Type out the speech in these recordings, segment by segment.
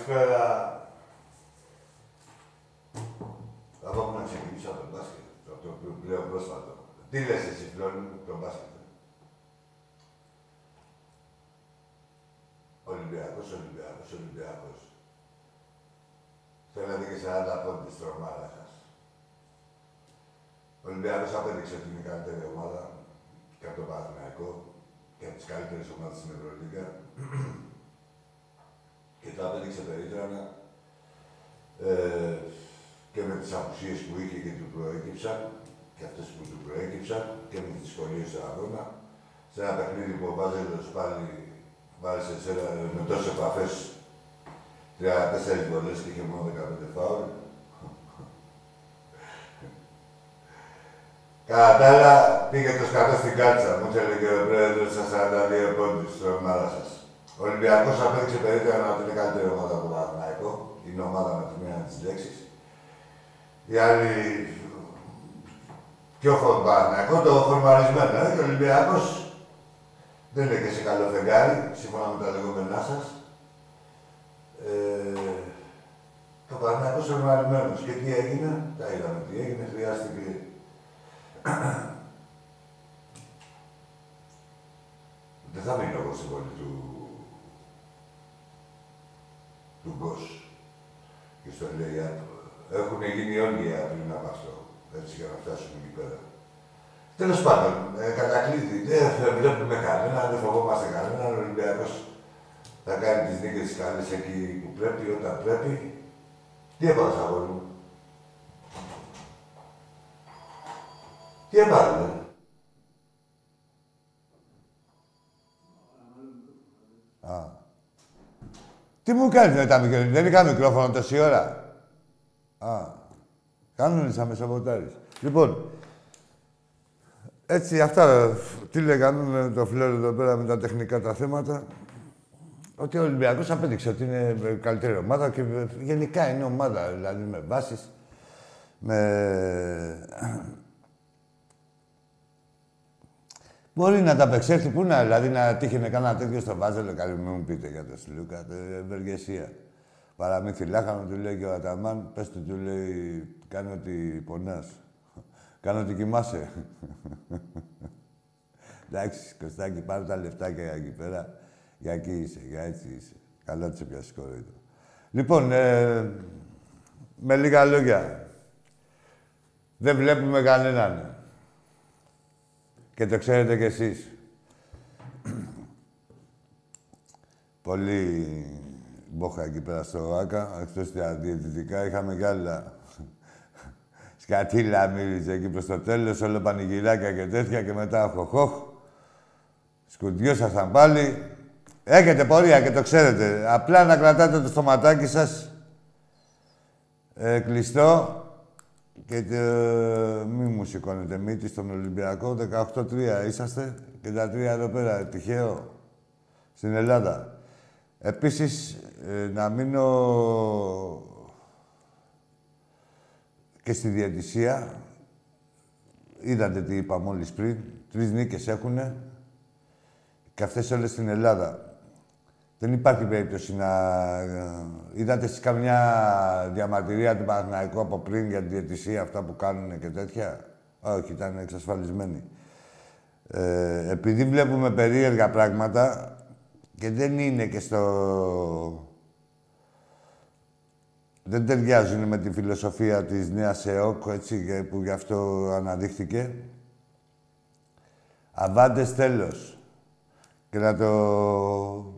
Καλησπέρα. Θα πάμε να ξεκινήσω από το μπάσκετ, το, το, το πλέον πρόσφατο. Τι λες εσύ, Φλόρι, το μπάσκετ; Ολυμπιακός, Ολυμπιακός, Ολυμπιακός. Θέλετε και 40 πόντους στην ομάδα σας. Ο Ολυμπιακός απέδειξε ότι είναι η καλύτερη ομάδα και από το Παναθηναϊκό και από τις καλύτερες ομάδες στην Ευρωλίγα και τα απέδειξε περίτρανα ε, και με τις απουσίες που είχε και του προέκυψαν και αυτές που του προέκυψαν και με τις δυσκολίες του αγώνα σε ένα παιχνίδι που ο Βάζελος πάλι βάζει σε με τόσες επαφές 34 βολές και είχε μόνο 15 φάουλ. Κατά τα άλλα, πήγε το σκατό στην κάτσα. Μου έλεγε ο πρόεδρος στα 42 πόντους στην ομάδα σας. Ο Ολυμπιακός απέδειξε περίπτωση ότι είναι η καλύτερη ομάδα από το Παναθηναϊκό. Είναι ομάδα με τη μία της λέξης. Οι άλλοι πιο Παναθηναϊκό, το φορμαρισμένο. Ε, και ο Ολυμπιακός δεν είναι και σε καλό φεγγάρι, σύμφωνα με τα λεγόμενά σας. Ε, το Παναθηναϊκός φορμαρισμένος. Και τι έγινε, τα είδαμε τι έγινε, χρειάστηκε δεν θα μείνω εγώ στην πόλη του του Γκος. Και στο λέει, έχουν γίνει όλοι οι πριν από αυτό. Έτσι για να φτάσουμε εκεί πέρα. Τέλος πάντων, ε, κατακλείδη, δεν βλέπουμε κανέναν, δεν φοβόμαστε κανέναν. Ο Ολυμπιακός θα κάνει τις νίκες τη καλές εκεί που πρέπει, όταν πρέπει. Τι έβαλες, αγόρι μου; Τι έβαλες. Α. Τι μου κάνεις με τα μικρόφωνα, δεν είχα μικρόφωνο τόση ώρα. Α, κάνουν σαν μεσοβοτάρης. Λοιπόν, έτσι αυτά, τι λέγανε το φιλό εδώ πέρα με τα τεχνικά τα θέματα. Ότι ο Ολυμπιακός απέδειξε ότι είναι καλύτερη ομάδα και γενικά είναι ομάδα, δηλαδή με βάσεις, με Μπορεί να τα απεξέλθει, πού να, δηλαδή να τύχαινε κανένα τέτοιο στο Βάζελο, καλή μου πείτε για το Σλούκα, το ευεργεσία. Παραμύθι λάχανο, του λέει και ο Αταμάν, πες του, του λέει, κάνει ότι πονάς. Κάνω ότι κοιμάσαι. Εντάξει, Κωστάκη, πάρε τα λεφτάκια για εκεί πέρα. Για εκεί είσαι, για έτσι είσαι. Καλά της έπιασες κοροϊδό. Λοιπόν, ε, με λίγα λόγια. Δεν βλέπουμε κανέναν. Και το ξέρετε κι εσείς. Πολύ μπόχα εκεί πέρα στο ΆΚΑ, εκτός τα διαιτητικά, είχαμε κι άλλα. Σκατήλα μύριζε εκεί προς το τέλος, όλο πανηγυράκια και τέτοια και μετά χοχοχ. Σκουντιώσασταν πάλι. Έχετε πορεία και το ξέρετε. Απλά να κρατάτε το στοματάκι σας ε, κλειστό και το, μη μου σηκώνετε μύτη στον Ολυμπιακό. 18-3 είσαστε και τα τρία εδώ πέρα. Τυχαίο. Στην Ελλάδα. Επίσης, ε, να μείνω και στη διαιτησία. Είδατε τι είπα μόλις πριν. Τρεις νίκες έχουνε και αυτές όλες στην Ελλάδα. Δεν υπάρχει περίπτωση να... Είδατε εσείς καμιά διαμαρτυρία του Παναθηναϊκού από πριν για τη διαιτησία, αυτά που κάνουν και τέτοια; Όχι, ήταν εξασφαλισμένοι. Ε, επειδή βλέπουμε περίεργα πράγματα και δεν είναι και στο... Δεν ταιριάζουν με τη φιλοσοφία της νέας ΕΟΚ, έτσι, που γι' αυτό αναδείχθηκε. Αβάντες τέλος. Και να το...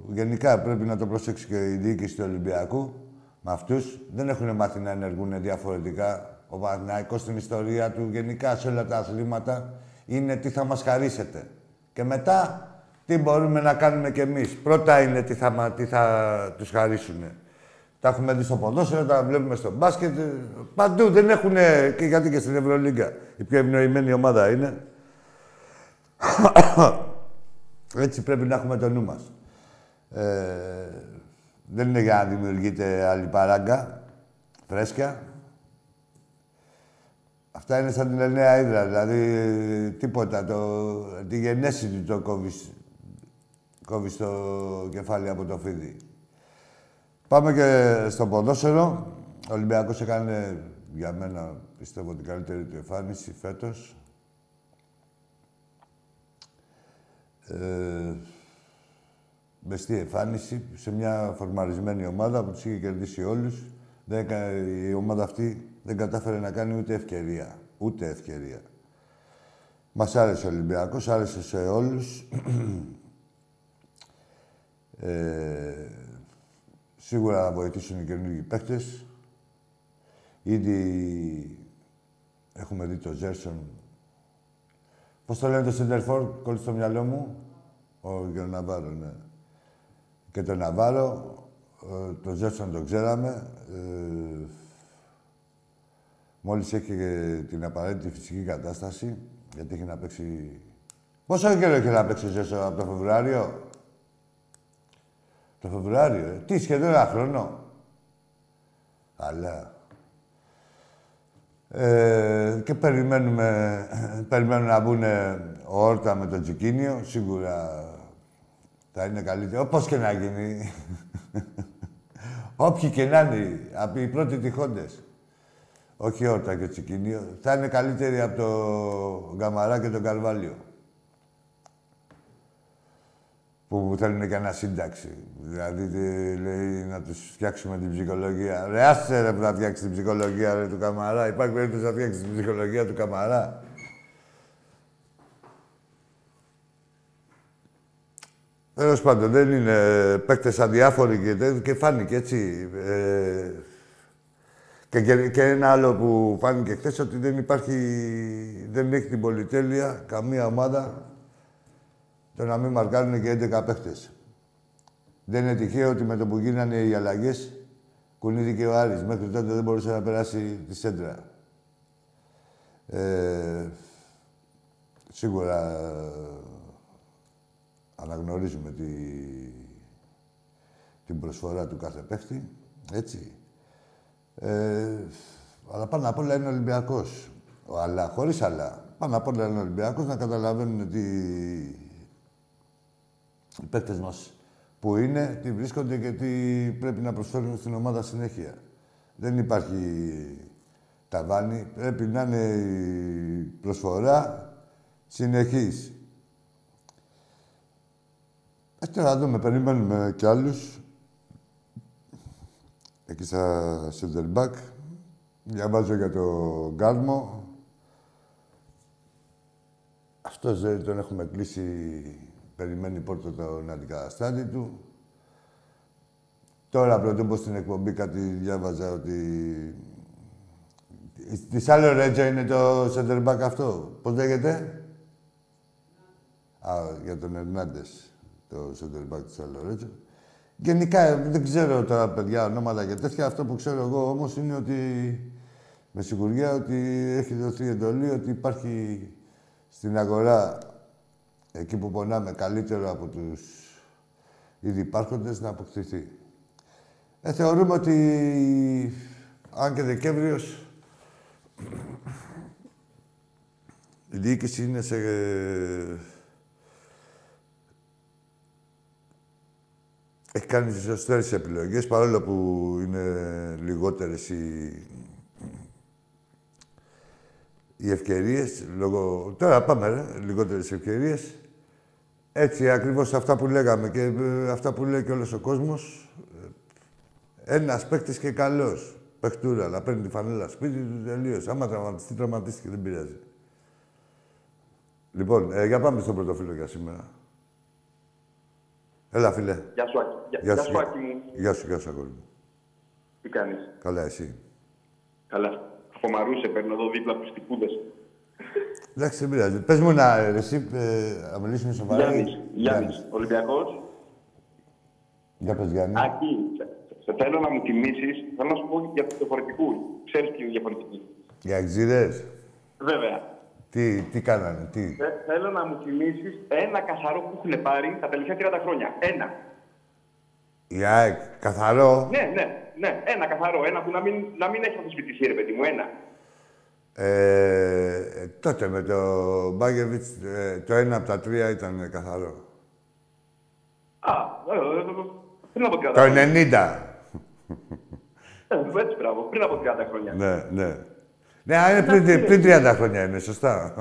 Γενικά πρέπει να το προσέξει και η διοίκηση του Ολυμπιακού. Με αυτούς δεν έχουν μάθει να ενεργούν διαφορετικά. Ο Παναθηναϊκός στην ιστορία του, γενικά σε όλα τα αθλήματα, είναι τι θα μας χαρίσετε. Και μετά, τι μπορούμε να κάνουμε κι εμείς. Πρώτα είναι τι θα, τι θα τους χαρίσουν. Τα έχουμε δει στο ποδόσφαιρο, τα βλέπουμε στο μπάσκετ. Παντού δεν έχουν, και γιατί και στην Ευρωλίγκα. Η πιο ευνοημένη ομάδα είναι. Έτσι πρέπει να έχουμε το νου μας. Ε, δεν είναι για να δημιουργείται άλλη παράγκα, φρέσκια. Αυτά είναι σαν την Ελνέα Ήδρα, δηλαδή τίποτα. Το, τη γενέση του το κόβεις, κόβεις το κεφάλι από το φίδι. Πάμε και στο ποδόσφαιρο. Ο Ολυμπιακός έκανε για μένα, πιστεύω, την καλύτερη του εμφάνιση φέτος. Ε, μεστή εμφάνιση σε μια φορμαρισμένη ομάδα που τους είχε κερδίσει όλους. Δεν, η ομάδα αυτή δεν κατάφερε να κάνει ούτε ευκαιρία. Ούτε ευκαιρία. Μας άρεσε ο Ολυμπιακός, άρεσε σε όλους. ε, σίγουρα θα βοηθήσουν οι καινούργιοι παίχτες. Ήδη έχουμε δει το Ζέρσον Πώς το λένε το Σεντερφόρ, κόλλησε στο μυαλό μου. Ο Ναβάρο, ναι. Και το Ναβάρο, ε, το Ζέσον το ξέραμε. Ε, μόλις έχει την απαραίτητη φυσική κατάσταση, γιατί έχει να παίξει... Πόσο καιρό έχει να παίξει ο Ζέσον από το Φεβρουάριο; Το Φεβρουάριο, ε. Τι, σχεδόν ένα χρόνο. Αλλά ε, και περιμένουμε, περιμένουμε να μπουν ο Όρτα με το Τζικίνιο. Σίγουρα θα είναι καλύτερο. Όπως και να γίνει. Όποιοι και να είναι, από οι πρώτοι τυχόντες. Όχι Όρτα και Τσικίνιο. Θα είναι καλύτεροι από το Γκαμαρά και τον Καρβάλιο που θέλουν και ένα σύνταξη. Δηλαδή, λέει να τους φτιάξουμε την ψυχολογία. Ρε, άσε ρε που θα φτιάξεις την ψυχολογία ρε, του Καμαρά. Υπάρχει περίπτωση να φτιάξεις την ψυχολογία του Καμαρά. Τέλος πάντων, δεν είναι παίκτες αδιάφοροι και, και φάνηκε έτσι. Ε, και, και, ένα άλλο που φάνηκε χθες ότι δεν υπάρχει, δεν έχει την πολυτέλεια καμία ομάδα το να μην μαρκάρουν και 11 παίχτες. Δεν είναι τυχαίο ότι με το που γίνανε οι αλλαγές κουνήθηκε ο Άρης. Μέχρι τότε δεν μπορούσε να περάσει τη σέντρα. Ε, σίγουρα αναγνωρίζουμε τη, την προσφορά του κάθε παίχτη. Έτσι. Ε, αλλά πάνω απ' όλα είναι Ολυμπιακός. Αλλά χωρίς αλλά. Πάνω απ' όλα είναι Ολυμπιακός να καταλαβαίνουν τι, οι παίκτες μας που είναι, τι βρίσκονται και τι πρέπει να προσφέρουν στην ομάδα συνέχεια. Δεν υπάρχει ταβάνι. Πρέπει να είναι η προσφορά συνεχής. Έτσι να δούμε, περιμένουμε κι άλλους. Εκεί στα center back. Διαβάζω για το Γκάλμο. Αυτός δεν τον έχουμε κλείσει περιμένει πόρτο τον αντικαταστάτη του. Τώρα πρωτού στην εκπομπή κάτι διάβαζα ότι... Της άλλο Ρέτζα είναι το center back αυτό. Πώς λέγεται; Α, για τον Ερνάντες. το center back της Αλορέτζο. Γενικά, δεν ξέρω τώρα παιδιά ονόματα και τέτοια. Αυτό που ξέρω εγώ όμως είναι ότι με σιγουριά ότι έχει δοθεί εντολή ότι υπάρχει στην αγορά εκεί που πονάμε καλύτερο από τους ήδη υπάρχοντες να αποκτηθεί. Ε, θεωρούμε ότι αν και Δεκέμβριος η διοίκηση είναι σε... Έχει κάνει τις σωστές επιλογές, παρόλο που είναι λιγότερες οι, οι ευκαιρίες, λόγω... Τώρα πάμε, ρε, λιγότερες ευκαιρίες. Έτσι, ακριβώς αυτά που λέγαμε και ε, αυτά που λέει και όλος ο κόσμος. Ένας παίκτης και καλός. Παιχτούρα, να παίρνει τη φανέλα σπίτι του, τελείωσε. Άμα τραυματιστεί, τραυματίστηκε, δεν πειράζει. Λοιπόν, ε, για πάμε στο πρωτοφύλλο για σήμερα. Έλα, φίλε. Γεια σου, Άκη. Γεια, γεια σου, Άκη μου. Γεια σου, γεια σου, αγόρι μου. Τι κάνεις; Καλά, εσύ. Καλά. Φωμαρούσε, παίρνω εδώ δίπλα από τους τυπούδες. Εντάξει, δεν πειράζει. Πες μου να, ε, εσύ, ε, να μιλήσουμε σοβαρά. Γιάννης, Γιάννης, Ολυμπιακός. Για πες, Γιάννη. Άκη, σε θέλω να μου τιμήσεις, θέλω να σου πω για τους διαφορετικούς. Ξέρεις τι είναι διαφορετικοί. Για εξήρες. Βέβαια. Τι, τι κάνανε, τι; Θε- θέλω να μου θυμίσεις ένα καθαρό που έχουν πάρει τα τελευταία 30 χρόνια. Ένα. Η ΑΕΚ, καθαρό. Ναι, ναι, ναι. Ένα καθαρό. Ένα που να μην, να μην έχει αμφισβητηθεί, ρε παιδί μου. Ένα. Ε, τότε με το Μπάγκεβιτς, ε, το ένα από τα τρία ήταν καθαρό. Α, ε, ε, ε, πριν από 30 Το χρόνια. 90. Ε, Έτσι, μπράβο. Πριν από 30 χρόνια. Ναι, ναι. Ναι, α, είναι πριν, πριν 30 χρόνια είναι, σωστά.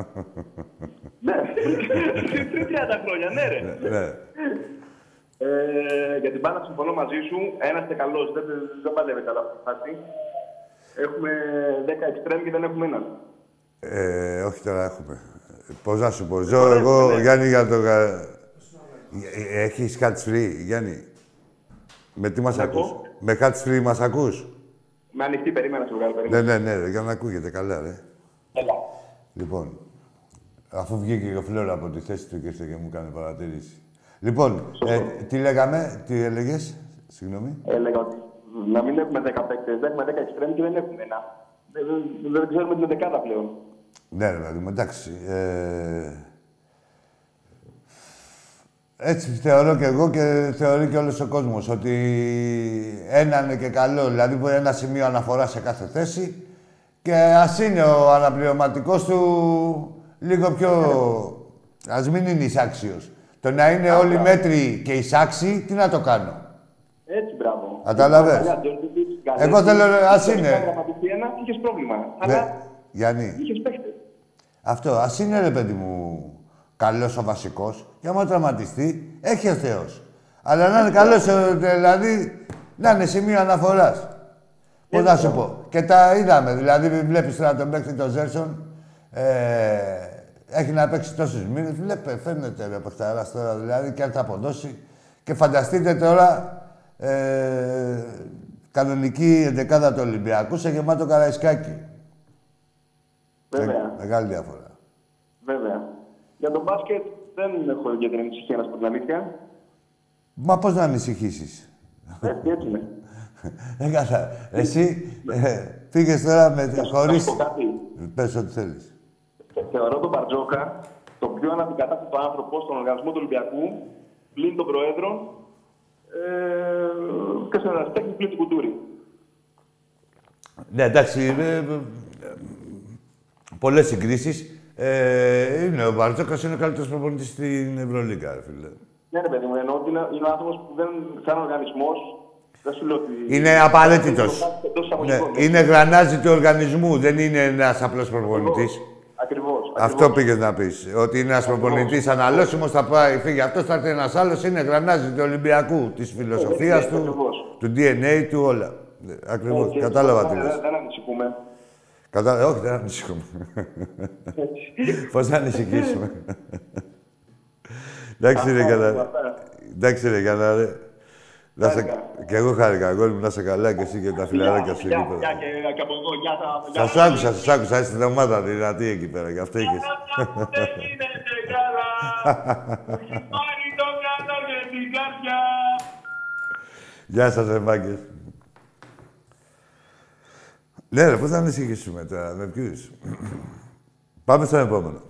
Ναι, πριν 30 χρόνια, ναι, ρε. ναι. Ε, για την μπάλα συμφωνώ μαζί σου. Ένας και καλός. Δεν, δεν παλεύει καλά αυτή τη φάση. Έχουμε 10 εξτρέμ και δεν έχουμε έναν. Ε, όχι τώρα έχουμε. Πώς να σου πω. Ζω εγώ, Γιάννη, για το... γα- Ε, Έχεις catch free, Γιάννη; Με τι μας Να ακούς; πω. Με catch free μας ακούς; Με ανοιχτή περίμενα σου βγάλω. Ναι, Περίμενα. ναι, ναι, για να ακούγεται καλά, ρε. Έλα. Λοιπόν, αφού βγήκε και ο Φλόρα από τη θέση του και ήρθε και μου έκανε παρατήρηση. Λοιπόν, ε, τι λέγαμε, τι έλεγες, συγγνώμη. Έλεγα ότι να μην έχουμε 10 παίκτες, δεν έχουμε 10 εξτρέμ και δεν έχουμε ένα. Δεν, δεν, δεν ξέρουμε την δεκάδα πλέον. Ναι, ρε παιδί μου, εντάξει. Ε, έτσι θεωρώ και εγώ και θεωρεί και όλος ο κόσμος ότι ένα είναι και καλό. Δηλαδή μπορεί ένα σημείο αναφορά σε κάθε θέση και ας είναι ο αναπληρωματικός του λίγο πιο... Ας μην είναι εισάξιος. Το να είναι όλοι μέτροι και εισάξιοι, τι να το κάνω; Έτσι, μπράβο. Κατάλαβες; Παλιά, Τζόρτζεβιτς, Εγώ θέλω, ας Γκαλέτη, είναι. είχες γραμματιστεί ένα, είχες πρόβλημα. Δε, Αλλά Γιάννη, είχες παίκτες. Αυτό, ας είναι ρε παιδί μου καλός ο βασικός, και άμα τραυματιστεί, έχει ο Θεός. Αλλά να είναι καλός, δηλαδή να είναι σημείο αναφοράς. Πώς να σου πω. Και τα είδαμε. Δηλαδή, βλέπεις τώρα τον παίκτη τον Ζέρσον, ε, έχει να παίξει τόσους μήνες. Βλέπε, φαίνεται ρε παιχταρά τώρα δηλαδή και αν θα αποδώσει. Και φανταστείτε τώρα ε, κανονική εντεκάδα του Ολυμπιακού σε γεμάτο καραϊσκάκι. Βέβαια. Με- μεγάλη διαφορά. Βέβαια. Για τον μπάσκετ δεν έχω για την ανησυχία να σου πω την αλήθεια. Μα πώς να ανησυχήσεις; Έτσι, έτσι είναι. Ε, καλά. Εσύ ε, πήγες τώρα με, Να σου χωρίς... πω κάτι. Πες ό,τι θέλεις. Θε- Θεωρώ τον Μπαρτζόκα τον πιο αναντικατάστατο άνθρωπο στον οργανισμό του Ολυμπιακού, πλην των Προέδρων ε, και στον ερασιτέχνη πλην του Κουντούρη. Ναι, εντάξει, ε, ε, ε, πολλές συγκρίσεις. Ε, είναι ο Μπαρτζόκας είναι ο καλύτερος προπονητής στην Ευρωλίγκα, ρε φίλε. Ναι, ρε παιδί μου, εννοώ ότι είναι, είναι ο άνθρωπος που δεν, σαν οργανισμός, δεν σου λέω ότι. Είναι απαραίτητος. Εντός Ναι, εισαγωγικών, είναι γρανάζι του οργανισμού, δεν είναι ένας απλός προπονητής. Ακριβώς. Αυτό πήγες να πεις. Ότι είναι ένας προπονητής αναλώσιμος, θα πάει, φύγει αυτός, θα έρθει ένας άλλος, είναι γρανάζι του Ολυμπιακού, της φιλοσοφίας έτσι, του, ακριβώς. του DNA του, όλα. Ναι, Ακριβώς, κατάλαβα τι λες. Δεν, δεν ανησυχούμε. Κατά... Όχι, δεν ανησυχούμε. Πώς να ανησυχήσουμε. Εντάξει ρε καλά. Εντάξει ρε καλά ρε. Να σε... Χάρηκα. Και εγώ χάρηκα, αγόρι μου, να σε καλά και εσύ και τα φιλαράκια σου εκεί Γεια, πέρα. γεια και, και από εδώ, γεια σα- γεια Σας σας. άκουσα, σας άκουσα, είσαι στην ομάδα δυνατή εκεί πέρα, γι' αυτό είχες. Δεν γίνεται καλά. Έχει πάρει το καλό και Γεια Γεια σας, ρε μάγκες. Ναι, ρε, πώς θα ανησυχήσουμε τώρα, με ποιους. Πάμε στον επόμενο.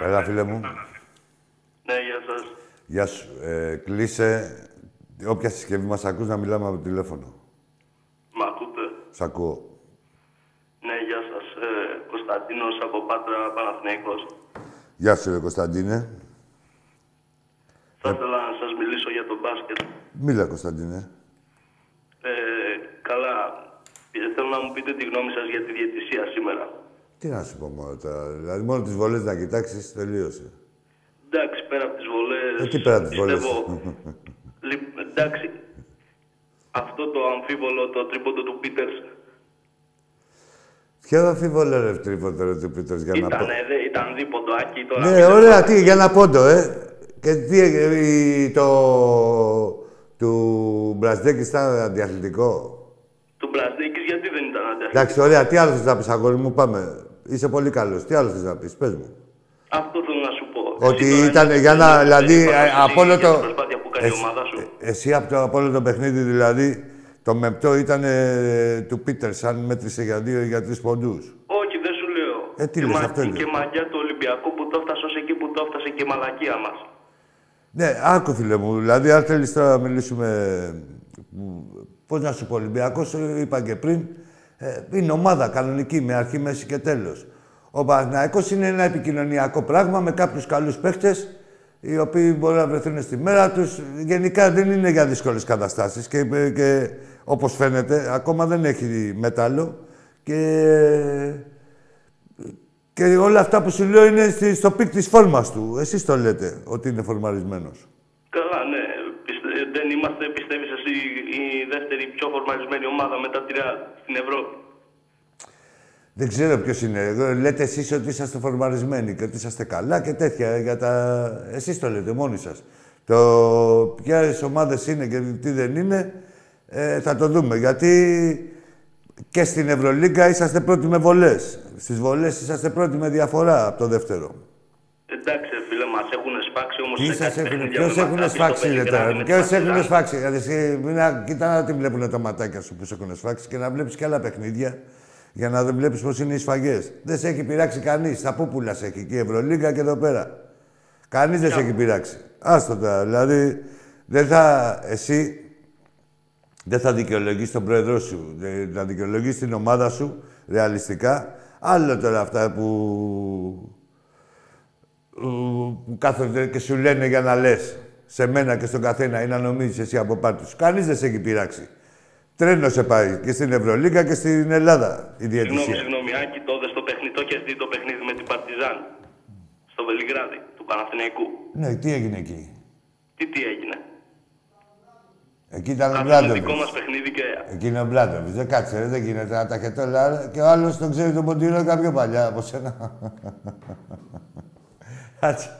Έλα, φίλε μου. Ναι, γεια σας. Γεια σου. Ε, κλείσε όποια συσκευή μας ακούς να μιλάμε από το τηλέφωνο. Μ' ακούτε; Σ' ακούω. Ναι, γεια σας. Ε, Κωνσταντίνος από Πάτρα, Παναθηναϊκός. Γεια σου, ρε Κωνσταντίνε. Θα ήθελα να σας μιλήσω για το μπάσκετ. Μίλα, Κωνσταντίνε. Ε, καλά. Ε, Θέλω να μου πείτε τη γνώμη σας για τη διαιτησία σήμερα. Τι να σου πω μόνο τώρα. Δηλαδή, μόνο τις βολές να κοιτάξεις, τελείωσε. Εντάξει, πέρα από τις βολές... Ε, τι πέρα από τις βολές. πιστεύω- Λι- εντάξει. Αυτό το αμφίβολο, το τρίποντο του Πίτερς, Ποιο αμφίβολο ρε τρίποντο ρε του Πίτερς για να πω; ήταν, δε, ήταν δίποντοάκι τώρα. Ναι, πιστεύω- ωραία, τι, για να πόντο, ε. Και τι, ε, η- το... του Μπραζδέκης ήταν αντιαθλητικό; Του Μπραζδίκης γιατί δεν ήταν αντιαθλητικό; Εντάξει, ωραία, τι άλλος θες να πεις, αγόρι μου, πάμε. Είσαι πολύ καλός. Τι άλλος θες να πεις, πες μου. Αυτό θέλω να σου πω. Ότι Εσύ τώρα ήταν είναι- για να, είναι- δηλαδή, είναι ε, παράδοση από όλο για το... την προσπάθεια που κάνει η Εσύ- ομάδα σου. ε, Εσύ από το, από όλο το παιχνίδι, δηλαδή, το μεπτό ήταν ε, του Πίτερ, αν μέτρησε για δύο ή για τρεις ποντούς. Όχι, δεν σου λέω. Ε, τι και, λες, μα- αυτό είναι. και μαγιά του Ολυμπιακού που το έφτασε ως εκεί που το έφτασε και η μαλακία μας. Ναι, άκου φίλε μου. Δηλαδή, αν θέλεις τώρα να μιλήσουμε. Πώς να σου πω, Ολυμπιακός, είπα και πριν, ε, είναι ομάδα κανονική με αρχή, μέση και τέλος. Ο Παναθηναϊκός είναι ένα επικοινωνιακό πράγμα με κάποιους καλούς παίχτες οι οποίοι μπορεί να βρεθούν στη μέρα τους. Γενικά δεν είναι για δύσκολες καταστάσεις και, και όπως φαίνεται, ακόμα δεν έχει μέταλλο. Και και όλα αυτά που σου λέω είναι στη- στο peak της φόρμας του. Εσείς το λέτε ότι είναι φορμαρισμένος. Καλά, ναι. Πιστε- δεν είμαστε, πιστεύεις εσύ, η δεύτερη πιο φορμαρισμένη ομάδα μετά τη Real στην Ευρώπη; Δεν ξέρω ποιος είναι. Εγώ- Λέτε εσείς ότι είσαστε φορμαρισμένοι και ότι είσαστε καλά και τέτοια. Για τα... Εσείς το λέτε μόνοι σας. Το ποιες ομάδες είναι και τι δεν είναι, ε, θα το δούμε. Γιατί και στην Ευρωλίγκα είσαστε πρώτοι με βολές. Στις βολές είσαστε πρώτοι με διαφορά από το δεύτερο. Εντάξει, ρε φίλε, μας έχουν σφάξει όμως Τι σε σας κάτι έχουν, παιχνίδια ποιος με έχουν Μακάμπι στο σφάξει, ρε Βελιγράδι τώρα; με Ποιος την έχουν Παρτιζάν. σφάξει; Δηλαδή, εσύ, μην να, κοίτα να τι βλέπουν τα ματάκια σου που σε έχουν σφάξει και να βλέπεις και άλλα παιχνίδια για να δεν βλέπεις πώς είναι οι σφαγές. Δεν σε έχει πειράξει κανείς. Τα πούπουλα σε έχει και η Ευρωλίγκα και εδώ πέρα. Κανείς δεν σε έχει πειράξει. Άστο τώρα. Δηλαδή, δεν θα, εσύ δεν θα δικαιολογείς τον πρόεδρό σου. Δεν θα δικαιολογείς την ομάδα σου ρεαλιστικά. Άλλο τώρα αυτά που που κάθονται και σου λένε για να λες σε μένα και στον καθένα ή να νομίζεις εσύ από πάνω του. Κανείς δεν σε έχει πειράξει. Τρένο σε πάει και στην Ευρωλίγκα και στην Ελλάδα η Συγγνώμη, διαιτησία. συγγνώμη, Άκη, το είδες το παιχνίδι, το έχεις δει το παιχνίδι με την Παρτιζάν. Στο Βελιγράδι, του Παναθηναϊκού. Ναι, τι έγινε εκεί; Τι, τι έγινε; Εκεί ήταν ο Κάνουμε Μπλάντοβιτ. δικό μας παιχνίδι και Εκεί είναι ο Μπλάντοβιτ. Δεν κάτσε, ρε, δεν γίνεται να τα έχετε όλα. Και ο άλλος τον ξέρει τον Ποντίνο κάποιο παλιά από σένα. Κάτσε.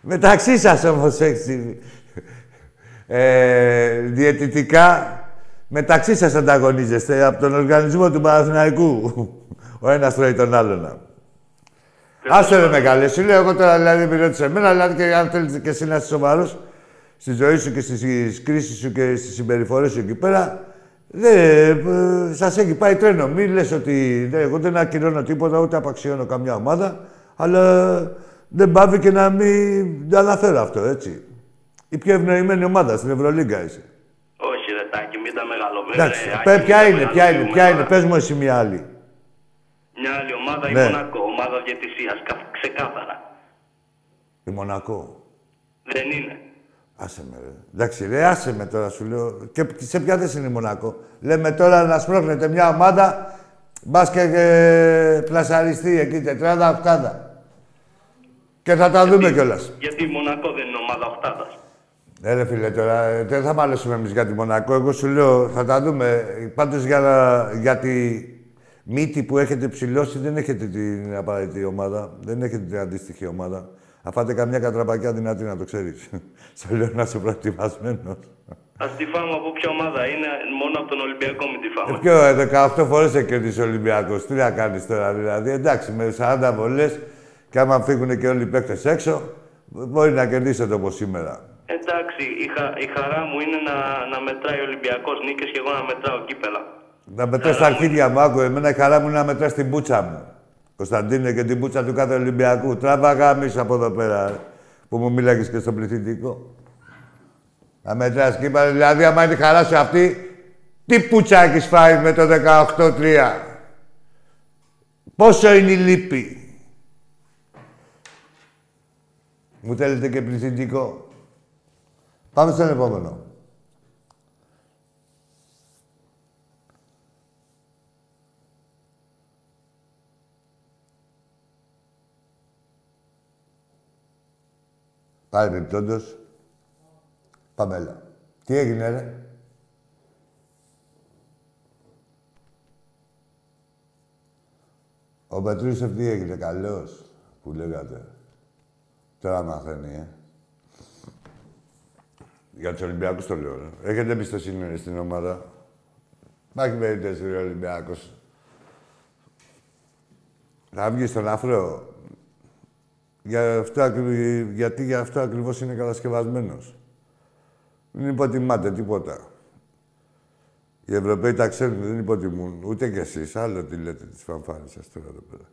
Μεταξύ σας όμως έτσι. Ε, διαιτητικά μεταξύ σας ανταγωνίζεστε από τον οργανισμό του Παναθηναϊκού. Ο ένας τρώει τον άλλον. Άσε ρε μεγάλε, σου λέω εγώ τώρα δηλαδή μην ρώτησε εμένα, δηλαδή και αν θέλετε και εσύ να είσαι σοβαρός στη ζωή σου και στις κρίσεις σου και στις συμπεριφορές σου εκεί πέρα, δεν, ε, σας έχει πάει τρένο. Μην λες ότι δε, εγώ δεν ακυρώνω τίποτα, ούτε απαξιώνω καμιά ομάδα, αλλά δεν πάβει και να μην το αναφέρω αυτό, έτσι. Η πιο ευνοημένη ομάδα στην Ευρωλίγκα είσαι. όχι ρε Τάκη, μην τα μεγαλοποιούμε. Εντάξει, ρε, πε- Άκη, ποια μην τα είναι, ποια είναι, μεγαλοποιούμε ποια είναι, τώρα. πες μου εσύ μια άλλη. Μια άλλη ομάδα, Ναι. η Μονακό, ομάδα διαιτησίας, κα- ξεκάθαρα. Η Μονακό. Δεν είναι. Άσε με, ρε. Εντάξει, ρε, άσε με τώρα, σου λέω. Και σε ποια θέση είναι η Μονακό; Λέμε τώρα να σπρώχνετε μια ομάδα, μπας και ε, πλασαριστεί εκεί, τετράδα, οκτάδα. Και θα τα δούμε κιόλας. Γιατί η Μονακό δεν είναι ομάδα οχτάδας. Ε, ρε φίλε, τώρα ε, δεν θα μάλωσουμε εμείς για τη Μονακό. Εγώ σου λέω, θα τα δούμε. Πάντως για, να- για τη μύτη που έχετε ψηλώσει, δεν έχετε την απαραίτητη ομάδα. Δεν έχετε την αντίστοιχη ομάδα. Θα φάτε καμιά κατραπακιά δυνατή να το ξέρεις. Στο λέω να είσαι προετοιμασμένος. Ας τη φάμε από ποια ομάδα είναι, μόνο από τον Ολυμπιακό μην τη φάμε. Ποιο, ε, 18 φορές έχει κερδίσει ο Ολυμπιακός. Τι να κάνεις τώρα, δηλαδή. Εντάξει, με 40 βολές Και άμα φύγουν και όλοι οι παίκτες έξω, μπορεί να κερδίσετε όπως σήμερα. Εντάξει, η, χα, η χαρά μου είναι να, να μετράει ο Ολυμπιακός νίκες και εγώ να μετράω κύπελα. Να μετράς τα αρχίδια μου, άκου. Εμένα η χαρά μου είναι να μετράς την μπούτσα μου. Κωνσταντίνε και την μπούτσα του κάθε Ολυμπιακού. Τράβα γάμις από εδώ πέρα, που μου μίλαγες και στο πληθυντικό. Να μετράς κύπελα, δηλαδή άμα είναι η χαρά σου αυτή, τι πουτσα έχεις φάει με το 18-3. Πόσο είναι η λύπη; Μου θέλετε και πληθυντικό. Πάμε στον επόμενο. Πάρε επιπτόντως. Πάμε, έλα. Τι έγινε, ρε; Ο Πετρούσεφ τι έγινε, καλός, που λέγατε. Τώρα μαθαίνει, ε. Για τους Ολυμπιακούς το λέω, ρε. Έχετε εμπιστοσύνη στην ομάδα. Υπάρχει περίπτωση, ρε, Ολυμπιακός. Θα βγει στον αφρό. Για αυτό, γιατί για αυτό ακριβώς είναι κατασκευασμένος. Δεν υποτιμάτε τίποτα. Οι Ευρωπαίοι τα ξέρουν, δεν υποτιμούν. Ούτε κι εσείς. Άλλο τι λέτε τις φανφάνες σας τώρα εδώ πέρα.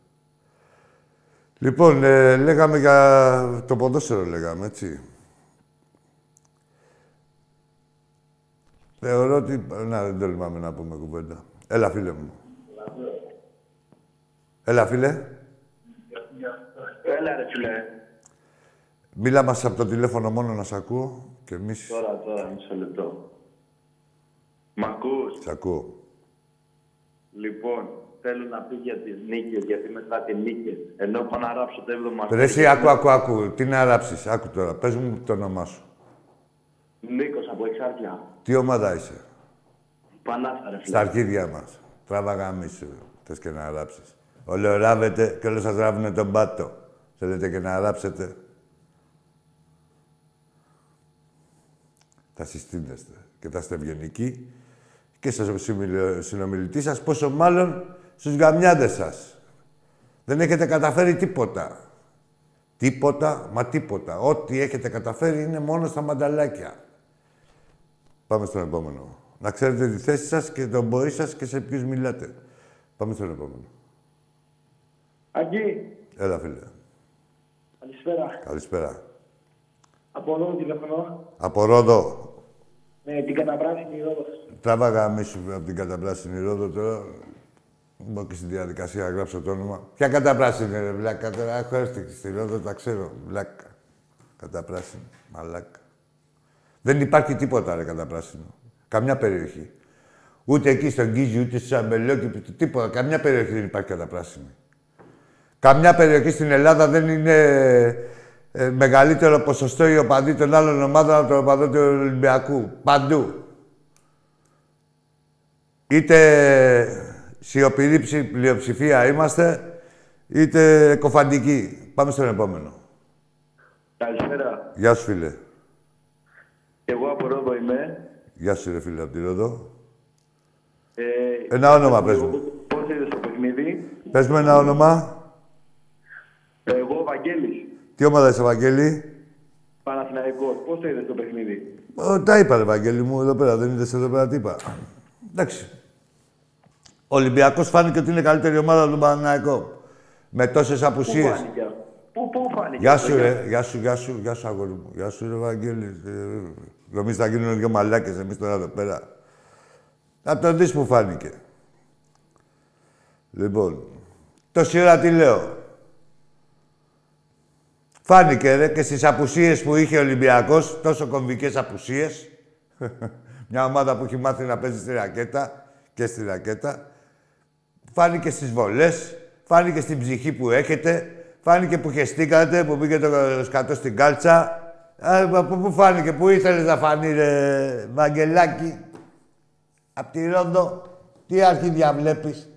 Λοιπόν, ε, λέγαμε για το ποδόσφαιρο, λέγαμε, έτσι. Θεωρώ ότι... Να, δεν τολμάμε να πούμε κουβέντα. Έλα, φίλε μου. Έλα, φίλε. Έλα ρε φίλε. Μίλα μας από το τηλέφωνο μόνο να σ' ακούω και εμείς... Τώρα, τώρα, μισό λεπτό. Μ' ακούς; Σ' ακούω. Λοιπόν, θέλω να πει για τις νίκες, γιατί μετά τις νίκες. Ενώ πάω να ράψω το 7ο Ρε εσύ, άκου, άκου, άκου. Τι να ράψεις; Άκου τώρα. Πες μου το όνομά σου. Νίκος από Εξάρτια. Τι ομάδα είσαι; Πανάθα ρε φίλε. Στα αρχίδια μας. Τράβαγα μίσου. Θες και να ράψεις. Όλο ράβετε και όλοι σας ράβουνε τον πάτο. Θέλετε και να ράψετε. Θα συστήνεστε και θα είστε ευγενικοί και στο συνομιλητή σας, πόσο μάλλον στους γαμιάδες σας. Δεν έχετε καταφέρει τίποτα. Τίποτα, μα τίποτα. Ό,τι έχετε καταφέρει είναι μόνο στα μανταλάκια. Πάμε στον επόμενο. Να ξέρετε τη θέση σας και τον μπορεί σας και σε ποιους μιλάτε. Πάμε στον επόμενο. Αγγί, Έλα, φίλε. καλησπέρα. Καλησπέρα. Από εδώ τηλέφωνο. Από Ρόδο. Με την καταπράσινη ρόδο. Τράβαγα μίσου από την καταπράσινη Ρόδο τώρα. Μπω και στη διαδικασία να γράψω το όνομα. Ποια καταπράσινη, ρε βλάκα. Τώρα έχω έρθει στη Ρόδο, τα ξέρω. Βλάκα. Καταπράσινη. Μαλάκα. Δεν υπάρχει τίποτα, ρε, καταπράσινο. Καμιά περιοχή. Ούτε εκεί στον Γκίζι, ούτε στο Αμπελόκι, τίποτα. Καμιά περιοχή δεν υπάρχει καταπράσινη. Καμιά περιοχή στην Ελλάδα δεν είναι ε, μεγαλύτερο ποσοστό οι οπαδοί των άλλων ομάδων από τον οπαδό του Ολυμπιακού. Παντού. Είτε σιωπηρή ψη- πλειοψηφία είμαστε, είτε κοφαντική. Πάμε στον επόμενο. Καλησπέρα. Γεια σου, φίλε. Εγώ από Ρόδο είμαι. Γεια σου, ρε φίλε, από τη Ρόδο. Ε, Ένα όνομα πες μου. Πώς είδες το παιχνίδι; Πες μου ένα όνομα. Εγώ, Βαγγέλης, Τι ομάδα είσαι, Βαγγέλη; Παναθηναϊκός. Πώς το είδες το παιχνίδι; Ω, τα είπα, ρε Βαγγέλη μου, εδώ πέρα. Δεν είδες εδώ πέρα τι είπα. Εντάξει. Ο Ολυμπιακός φάνηκε ότι είναι η καλύτερη ομάδα του Παναναϊκού. Με τόσες Πού απουσίες. φάνηκε αυτό; Πού, πού φάνηκε Γεια αυτό, σου, για- ρε. Γεια σου, γεια σου, γεια σου, αγόρι μου. Γεια σου, ρε Βαγγέλη. Ε, Νομίζεις θα γίνουν δυο μαλάκες εμείς τώρα εδώ πέρα. Θα το δεις που φάνηκε. Λοιπόν, τόση ώρα τι λέω; Φάνηκε, ρε, και στις απουσίες που είχε ο Ολυμπιακός, τόσο κομβικές απουσίες. Μια ομάδα που έχει μάθει να παίζει στη ρακέτα και στη ρακέτα. Φάνηκε στις βολές, φάνηκε στην ψυχή που έχετε, φάνηκε που χεστήκατε, που πήγε το σκατό στην κάλτσα. Α, Από πού φάνηκε, πού ήθελες να φανεί, ρε Βαγγελάκη. Απ' τη Ρόδο, τι αρχίδια βλέπεις;